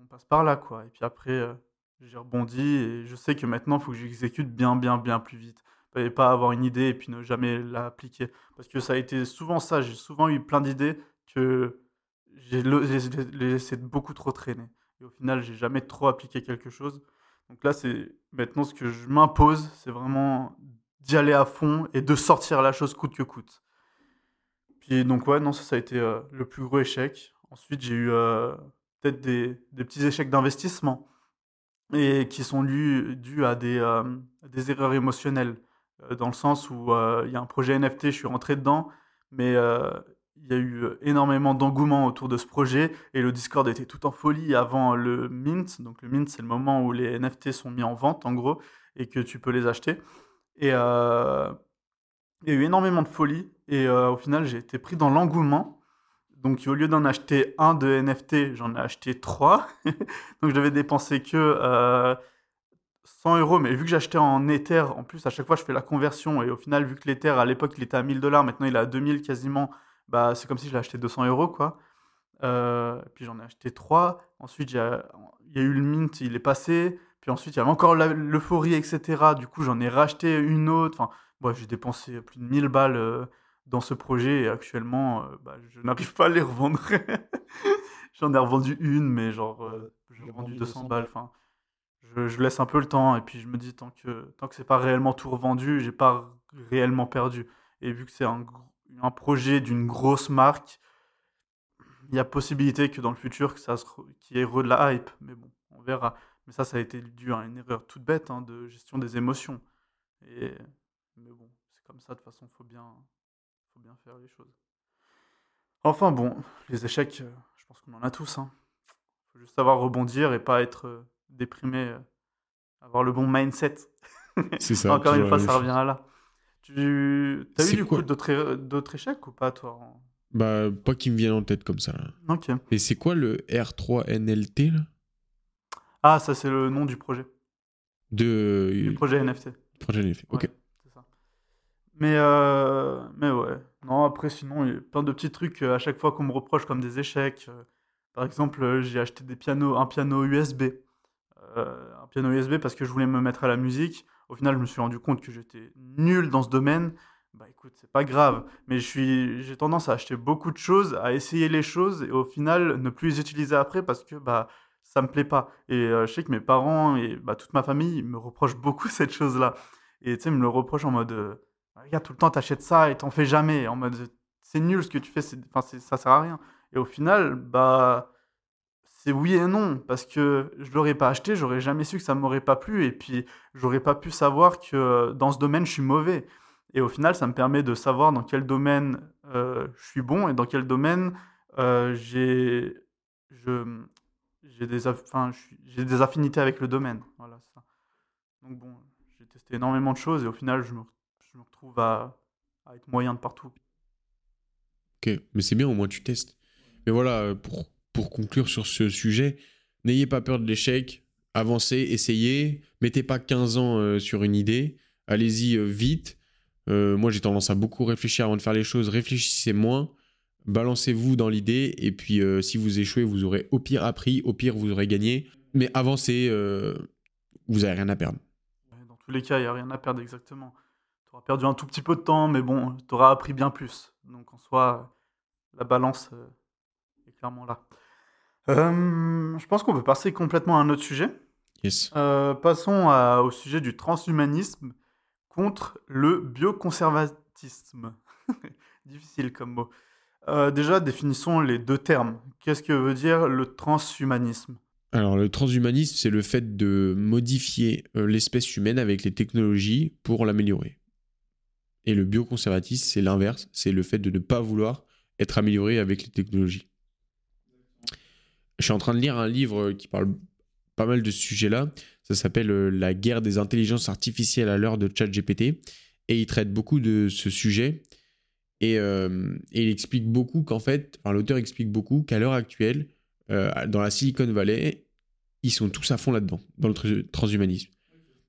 on passe par là, quoi. Et puis après, euh, j'ai rebondi et je sais que maintenant, il faut que j'exécute bien, bien, bien plus vite. Et pas avoir une idée et puis ne jamais l'appliquer. Parce que ça a été souvent ça. J'ai souvent eu plein d'idées que j'ai laissé beaucoup trop traîner. Et au final, j'ai jamais trop appliqué quelque chose. Donc là, c'est maintenant ce que je m'impose, c'est vraiment d'y aller à fond et de sortir la chose coûte que coûte. Puis donc ouais, non, ça, a été euh, le plus gros échec. Ensuite, j'ai eu euh, peut-être des, petits échecs d'investissement et qui sont dus, dus à euh, des erreurs émotionnelles, dans le sens où il y a un projet NFT, je suis rentré dedans, mais il y a eu euh, énormément d'engouement autour de ce projet et le Discord était tout en folie avant le mint. Donc le mint, c'est le moment où les NFT sont mis en vente en gros et que tu peux les acheter. Et euh, il y a eu énormément de folie et euh, au final, j'ai été pris dans l'engouement. Donc au lieu d'en acheter un de NFT, j'en ai acheté trois. Donc je devais dépenser que 100 euros, mais vu que j'achetais en Ether, en plus à chaque fois je fais la conversion et au final, vu que l'Ether à l'époque il était à 1000 dollars, maintenant il est à 2000 quasiment bah, c'est comme si je l'ai acheté 200 euros, quoi. Euh, puis j'en ai acheté 3. Ensuite, il y, a, eu le mint, il est passé. Puis ensuite, il y avait encore l'euphorie, etc. Du coup, j'en ai racheté une autre. Enfin, bref, j'ai dépensé plus de 1000 balles euh, dans ce projet et actuellement, euh, bah, je n'arrive pas à les revendre. j'en ai revendu une, mais genre, j'ai vendu 200 balles. Enfin, je, je, laisse un peu le temps et puis je me dis, tant que, tant que c'est pas réellement tout revendu, j'ai pas réellement perdu. Et vu que c'est un gros un projet d'une grosse marque, il y a possibilité que dans le futur, que ça qu'il y ait de la hype. Mais bon, on verra. Mais ça, ça a été dû à une erreur toute bête hein, de gestion des émotions. Et, mais bon, c'est comme ça, de toute façon, il faut bien, faut bien faire les choses. Enfin bon, les échecs, euh, je pense qu'on en a tous. Il hein. faut juste savoir rebondir et pas être euh, déprimé, euh, avoir le bon mindset. C'est ça. Encore une fois, ça revient à là. Tu as eu du coup d'autres échecs ou pas, toi Bah, pas qui me viennent en tête comme ça. Ok. Et c'est quoi le R3NLT là? Ah, ça c'est le nom du projet. De... Du projet NFT. Projet NFT, ok. ça. Mais, euh... mais ouais. Non, après, sinon, il y a plein de petits trucs euh, à chaque fois qu'on me reproche comme des échecs. Euh, par exemple, euh, j'ai acheté des pianos, un piano USB. un piano USB parce que je voulais me mettre à la musique. Au final, je me suis rendu compte que j'étais nul dans ce domaine. Bah écoute, c'est pas grave. Mais j'ai tendance à acheter beaucoup de choses, à essayer les choses et au final ne plus les utiliser après parce que bah ça me plaît pas. Et euh, je sais que mes parents et bah, toute ma famille me reprochent beaucoup cette chose-là. Et tu sais, me le reprochent en mode, euh, regarde tout le temps t'achètes ça et t'en fais jamais. En mode, c'est nul ce que tu fais, ça sert à rien. Et au final, bah c'est oui et non, parce que je l'aurais pas acheté, j'aurais jamais su que ça m'aurait pas plu, et puis j'aurais pas pu savoir que euh, dans ce domaine je suis mauvais. Et au final, ça me permet de savoir dans quel domaine euh, je suis bon et dans quel domaine euh, j'ai des, affinités avec le domaine. Ça. Donc bon, j'ai testé énormément de choses et au final, je me, je me retrouve à, à, être moyen de partout. Ok, mais c'est bien, au moins tu testes. Mais voilà, pour pour conclure sur ce sujet, n'ayez pas peur de l'échec, avancez, essayez, mettez pas 15 ans euh, sur une idée, allez-y euh, vite. Euh, moi j'ai tendance à beaucoup réfléchir avant de faire les choses, réfléchissez moins, balancez-vous dans l'idée, et puis si vous échouez, vous aurez au pire appris, au pire vous aurez gagné, mais avancez, vous n'avez rien à perdre. Dans tous les cas, il n'y a rien à perdre exactement. Tu auras perdu un tout petit peu de temps, mais bon, tu auras appris bien plus. Donc en soi, la balance est clairement là. Euh, je pense qu'on peut passer complètement à un autre sujet. Yes. Euh, passons au sujet du transhumanisme contre le bioconservatisme. Difficile comme mot. Euh, déjà, définissons les deux termes. Qu'est-ce que veut dire le transhumanisme? Alors, le transhumanisme, c'est le fait de modifier l'espèce humaine avec les technologies pour l'améliorer. Et le bioconservatisme, c'est l'inverse, c'est le fait de ne pas vouloir être amélioré avec les technologies. Je suis en train de lire un livre qui parle pas mal de ce sujet-là. Ça s'appelle euh, La guerre des intelligences artificielles à l'heure de ChatGPT. Et il traite beaucoup de ce sujet. Et, euh, il explique beaucoup qu'en fait, enfin, l'auteur explique beaucoup qu'à l'heure actuelle, dans la Silicon Valley, ils sont tous à fond là-dedans, dans le transhumanisme.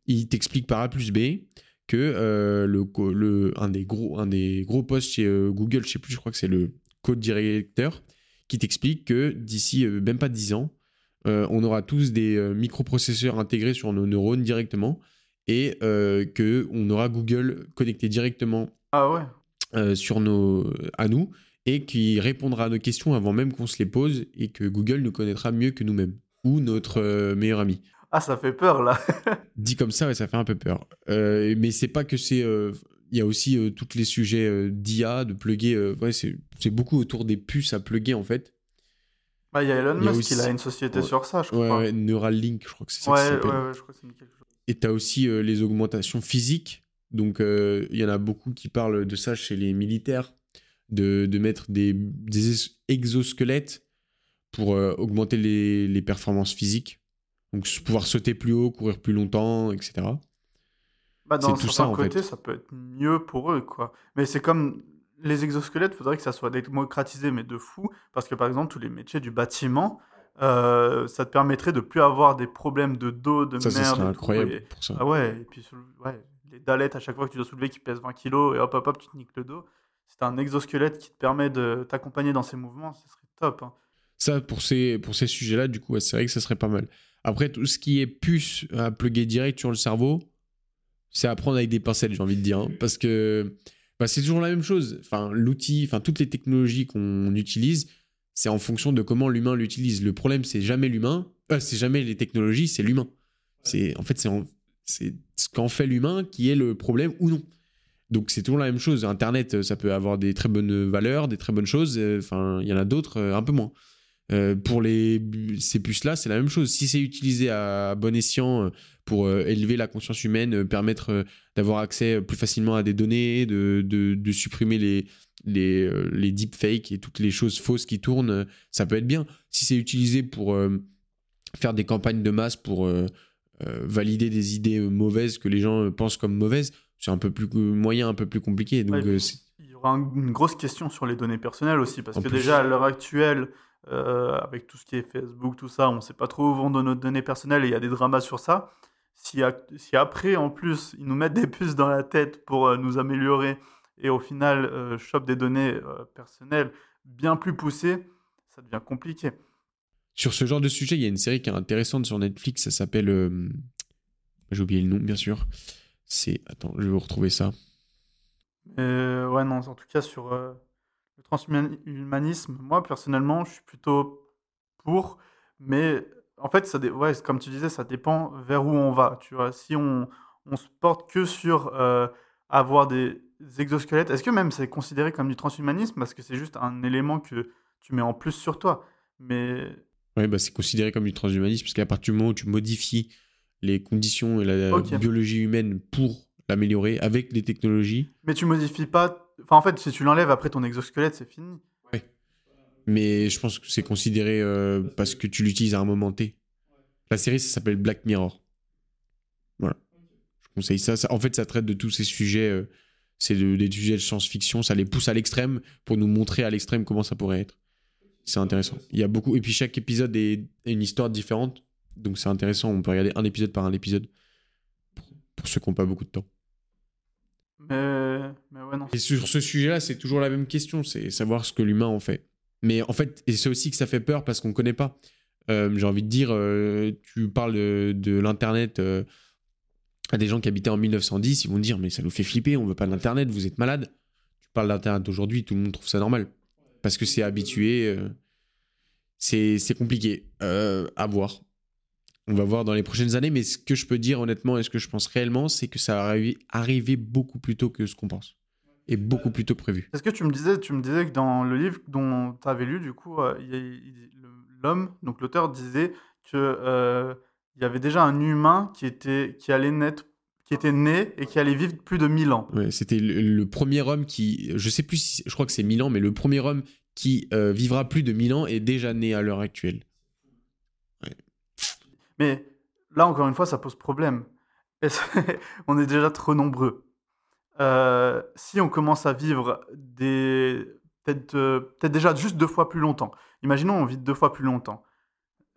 Ils t'expliquent par A plus B que le, le, un, des gros, un des gros postes chez Google, je sais plus, je crois que c'est le code directeur, qui t'explique que d'ici même pas 10 ans, on aura tous des microprocesseurs intégrés sur nos neurones directement et que on aura Google connecté directement ah ouais. sur nos, à nous et qui répondra à nos questions avant même qu'on se les pose et que Google nous connaîtra mieux que nous-mêmes ou notre euh, meilleur ami. Ah, ça fait peur là. Dit comme ça, ouais, ça fait un peu peur. Euh, mais c'est pas que c'est. Euh, il y a aussi euh, tous les sujets d'IA, de plugger. ouais, c'est beaucoup autour des puces à plugger en fait. Bah, il y a Elon Musk qui a une société sur ça, je crois. Ouais, Neuralink, je crois que c'est ça. Ouais, ouais, ouais, je crois que c'est quelque chose. Et tu as aussi les augmentations physiques. Donc, il y en a beaucoup qui parlent de ça chez les militaires de, de mettre des, des, exosquelettes pour euh, augmenter les, les, performances physiques. Donc pouvoir sauter plus haut, courir plus longtemps, etc. Bah dans tout ça, côté, ça peut être mieux pour eux, quoi. Mais c'est comme les exosquelettes, il faudrait que ça soit démocratisé, mais de fou, parce que par exemple, tous les métiers du bâtiment, euh, ça te permettrait de plus avoir des problèmes de dos, de merde. Ça serait incroyable pour ça. Ah ouais, et puis ouais, les dalettes à chaque fois que tu dois soulever qui pèsent 20 kilos, et hop, hop, hop, tu te niques le dos c'est un exosquelette qui te permet de t'accompagner dans ces mouvements, ce serait top. Hein. Ça, pour ces, pour ces sujets-là, du coup, c'est vrai que ça serait pas mal. Après, tout ce qui est puce à plugger direct sur le cerveau, c'est à prendre avec des pincettes, j'ai envie de dire. Hein, parce que bah, c'est toujours la même chose. Enfin, l'outil, enfin, toutes les technologies qu'on utilise, c'est en fonction de comment l'humain l'utilise. Le problème, c'est jamais l'humain, euh, c'est jamais les technologies, c'est l'humain. C'est en fait, c'est ce qu'en fait l'humain qui est le problème ou non. Donc c'est toujours la même chose. Internet, ça peut avoir des très bonnes valeurs, des très bonnes choses. Euh, enfin, il y en a d'autres euh, un peu moins. Pour les, ces puces-là, c'est la même chose. Si c'est utilisé à bon escient pour élever la conscience humaine, permettre d'avoir accès plus facilement à des données, de, de, supprimer les, les, les deepfakes et toutes les choses fausses qui tournent, ça peut être bien. Si c'est utilisé pour faire des campagnes de masse, pour valider des idées mauvaises que les gens pensent comme mauvaises, c'est un peu plus moyen, un peu plus compliqué. Donc, euh, il y aura une grosse question sur les données personnelles aussi, parce que déjà à l'heure actuelle, euh, avec tout ce qui est Facebook, tout ça, on ne sait pas trop où vont nos données personnelles et il y a des dramas sur ça. Si, si, après, en plus, ils nous mettent des puces dans la tête pour euh, nous améliorer et au final euh, chopent des données personnelles bien plus poussées, ça devient compliqué. Sur ce genre de sujet, il y a une série qui est intéressante sur Netflix, ça s'appelle... J'ai oublié le nom, bien sûr. C'est. Attends, je vais vous retrouver ça. Euh, ouais, non, en tout cas, sur euh, le transhumanisme, moi, personnellement, je suis plutôt pour. Mais en fait, ça ouais, comme tu disais, ça dépend vers où on va. Tu vois, si on, on se porte que sur euh, avoir des exosquelettes, est-ce que même c'est considéré comme du transhumanisme Parce que c'est juste un élément que tu mets en plus sur toi? Mais. Oui, bah, c'est considéré comme du transhumanisme parce qu'à partir du moment où tu modifies les conditions et la biologie humaine pour l'améliorer avec les technologies. Mais tu modifies pas. Enfin, en fait, si tu l'enlèves après ton exosquelette, c'est fini. Oui. Mais je pense que c'est considéré euh, parce que tu l'utilises à un moment T. La série, ça s'appelle Black Mirror. Voilà. Je conseille ça. En fait, ça traite de tous ces sujets. Euh, c'est des sujets de science-fiction. Ça les pousse à l'extrême pour nous montrer à l'extrême comment ça pourrait être. C'est intéressant. Il y a beaucoup. Et puis chaque épisode est une histoire différente. Donc c'est intéressant, on peut regarder un épisode par un épisode pour, ceux qui n'ont pas beaucoup de temps. Mais, mais ouais, non. Et sur ce sujet-là, c'est toujours la même question, c'est savoir ce que l'humain en fait. Mais en fait, et c'est aussi que ça fait peur parce qu'on ne connaît pas. Euh, j'ai envie de dire, euh, tu parles de, l'Internet euh, à des gens qui habitaient en 1910, ils vont dire, mais ça nous fait flipper, on veut pas d'Internet, vous êtes malade. Tu parles d'Internet aujourd'hui, tout le monde trouve ça normal. Parce que c'est habitué, c'est compliqué à voir on va voir dans les prochaines années, mais ce que je peux dire honnêtement et ce que je pense réellement, c'est que ça va arriver beaucoup plus tôt que ce qu'on pense. Et beaucoup plus tôt que prévu. Est-ce que tu me disais, tu me disais que dans le livre dont tu avais lu, du coup, euh, l'homme, donc l'auteur disait que euh, il y avait déjà un humain qui était qui allait naître qui était né et qui allait vivre plus de 1000 ans. Ouais, c'était le, premier homme qui, je sais plus, si, je crois que c'est 1000 ans, mais le premier homme qui euh, vivra plus de 1000 ans est déjà né à l'heure actuelle. Mais là, encore une fois, ça pose problème. on est déjà trop nombreux? Euh, si on commence à vivre des peut-être euh, peut-être déjà juste deux fois plus longtemps. Imaginons on vit deux fois plus longtemps.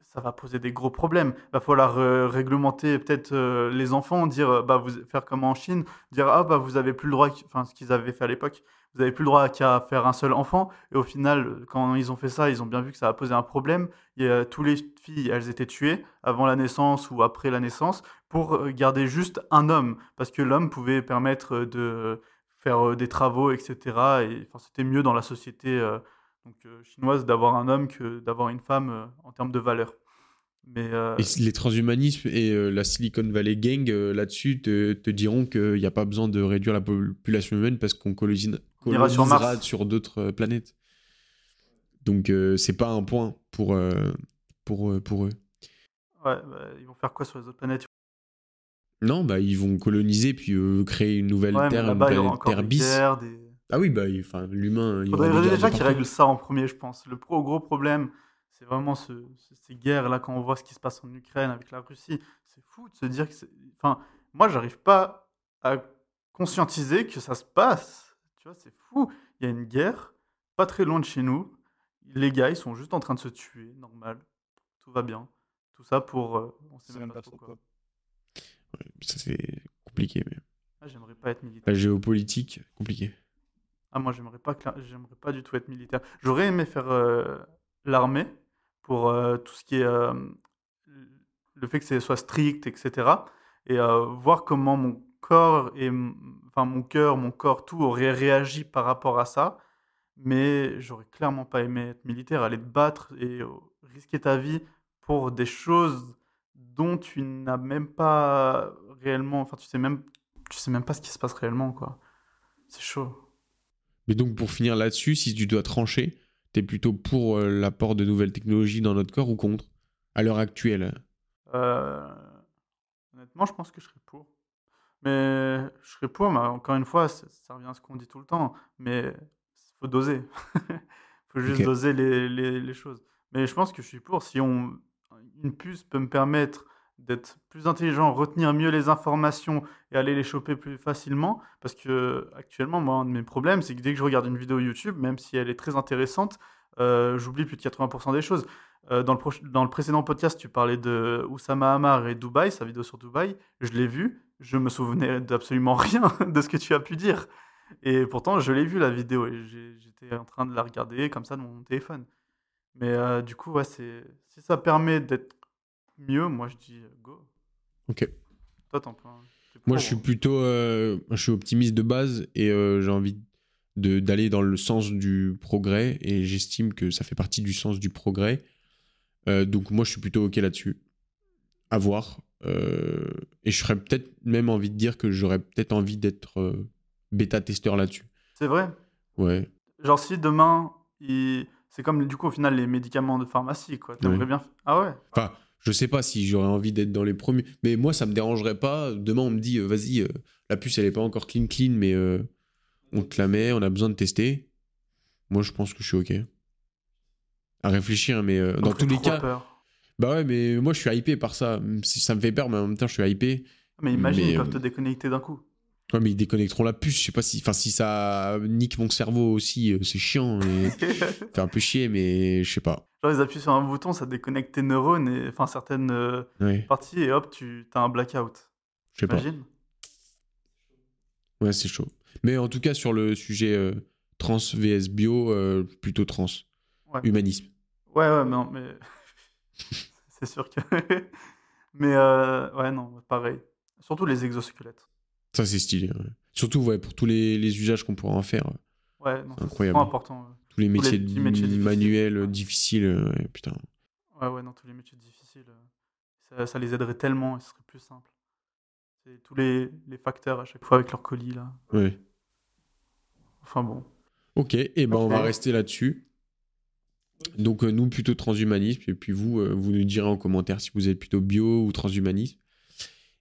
Ça va poser des gros problèmes. Il va falloir euh, réglementer peut-être les enfants, dire bah vous faire comme en Chine, dire ah bah vous avez plus le droit, enfin ce qu'ils avaient fait à l'époque, vous avez plus le droit qu'à faire un seul enfant. Et au final, quand ils ont fait ça, ils ont bien vu que ça a posé un problème. Et euh, tous les filles, elles étaient tuées avant la naissance ou après la naissance pour euh, garder juste un homme, parce que l'homme pouvait permettre de faire euh, des travaux, etc. Et c'était mieux dans la société euh, euh, chinoise d'avoir un homme que d'avoir une femme euh, en termes de valeur. Euh, Et les transhumanismes et euh, la Silicon Valley Gang euh, là-dessus te, te diront qu'il n'y a pas besoin de réduire la population humaine parce qu'on colonise- On ira sur colonisera Mars. sur d'autres euh, planètes. Donc euh, c'est pas un point pour, euh, pour, euh, pour eux. ouais, bah, ils vont faire quoi sur les autres planètes? Non, bah ils vont coloniser puis euh, créer une nouvelle Ouais, terre, une planète Terre bis. guerres, des... Ah oui, bah enfin l'humain. il faudrait guerres déjà qu'ils règlent ça en premier, je pense. Le pro- gros problème, c'est vraiment ce- ce- ces guerres-là, quand on voit ce qui se passe en Ukraine avec la Russie. C'est fou de se dire que. Enfin, moi, j'arrive pas à conscientiser que ça se passe. Tu vois, c'est fou. Il y a une guerre, pas très loin de chez nous. Les gars, ils sont juste en train de se tuer, normal. Tout va bien. Tout ça pour... euh, on sait C'est même pas trop quoi. Ça c'est compliqué. Mais... Ah, j'aimerais pas être militaire. La géopolitique, compliqué. Ah, moi, j'aimerais pas, j'aimerais pas du tout être militaire. J'aurais aimé faire euh, l'armée pour euh, tout ce qui est euh, le fait que ce soit strict, etc. Et euh, voir comment mon corps et enfin mon cœur, mon corps, tout aurait réagi par rapport à ça. Mais j'aurais clairement pas aimé être militaire, aller te battre et euh, risquer ta vie pour des choses dont tu n'as même pas réellement, enfin tu sais même, tu sais même pas ce qui se passe réellement, quoi. C'est chaud. Mais donc pour finir là-dessus, si tu dois trancher, t'es plutôt pour euh, l'apport de nouvelles technologies dans notre corps ou contre À l'heure actuelle? Euh, honnêtement, je pense que je serais pour. Mais je serais pour, mais encore une fois, ça, ça revient à ce qu'on dit tout le temps. Mais il faut doser. Il faut juste doser les, les- les choses. Mais je pense que je suis pour. Si on, une puce peut me permettre d'être plus intelligent, retenir mieux les informations et aller les choper plus facilement, parce que actuellement, moi, un de mes problèmes, c'est que dès que je regarde une vidéo YouTube, même si elle est très intéressante, euh, j'oublie plus de 80% des choses. Euh, dans, le dans le précédent podcast, tu parlais de Oussama Hamar et Dubaï, sa vidéo sur Dubaï. Je l'ai vu, je me souvenais d'absolument rien de ce que tu as pu dire. Et pourtant, je l'ai vu la vidéo et j'étais en train de la regarder comme ça de mon téléphone. Mais euh, du coup, ouais, si ça permet d'être mieux, moi je dis euh, go. Ok. Toi, t'en penses Moi, je suis hein. plutôt, euh, je suis optimiste de base et euh, j'ai envie d'aller dans le sens du progrès et j'estime que ça fait partie du sens du progrès. Donc moi, je suis plutôt ok là-dessus. À voir. Euh, et je serais peut-être même envie de dire que j'aurais peut-être envie d'être euh, bêta-testeur là-dessus. C'est vrai? Ouais. Genre, si demain, il... c'est comme du coup au final les médicaments de pharmacie, quoi. T'aimerais Ouais. bien. Ah ouais? Enfin, je sais pas si j'aurais envie d'être dans les premiers, mais moi, ça me dérangerait pas. Demain, on me dit, euh, vas-y, euh, la puce, elle est pas encore clean, clean, mais euh, on te la met, on a besoin de tester. Moi, je pense que je suis ok. À réfléchir, mais Ça me dans tous les cas, peur. Bah ouais, mais moi, je suis hypé par ça. Si ça me fait peur, mais en même temps, je suis hypé. Mais imagine, mais, ils peuvent euh, te déconnecter d'un coup. Ouais, mais ils déconnecteront la puce. Je sais pas si, enfin, si ça nique mon cerveau aussi, euh, c'est chiant et fait un peu chier, mais je sais pas. Genre, ils appuient sur un bouton, ça déconnecte tes neurones et enfin certaines euh, Ouais, parties et hop, tu as un blackout. je sais pas. Ouais, c'est chaud. Mais en tout cas, sur le sujet euh, trans vs bio, euh, plutôt trans. Ouais. Humanisme. Ouais, ouais, mais mais c'est sûr que. mais euh, ouais, non, pareil. Surtout les exosquelettes. Ça, c'est stylé. ouais. Surtout ouais, pour tous les, les usages qu'on pourra en faire. euh, Ouais, non, c'est Incroyable. important. ouais. Tous les métiers, petits métiers difficiles. manuels, euh, difficiles. euh, ouais, putain. Ouais, ouais, non, tous les métiers difficiles, euh, ça, ça les aiderait tellement et ce serait plus simple. C'est tous les, les facteurs à chaque fois avec leur colis là. Ouais. Enfin bon. Ok, et ben on va rester là-dessus. Donc euh, nous plutôt transhumanisme et puis vous euh, vous nous direz en commentaire si vous êtes plutôt bio ou transhumanisme.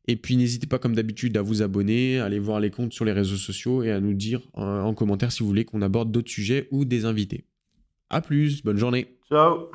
Et puis n'hésitez pas comme d'habitude à vous abonner, à aller voir les comptes sur les réseaux sociaux et à nous dire euh, en commentaire si vous voulez qu'on aborde d'autres sujets ou des invités. A plus, bonne journée. Ciao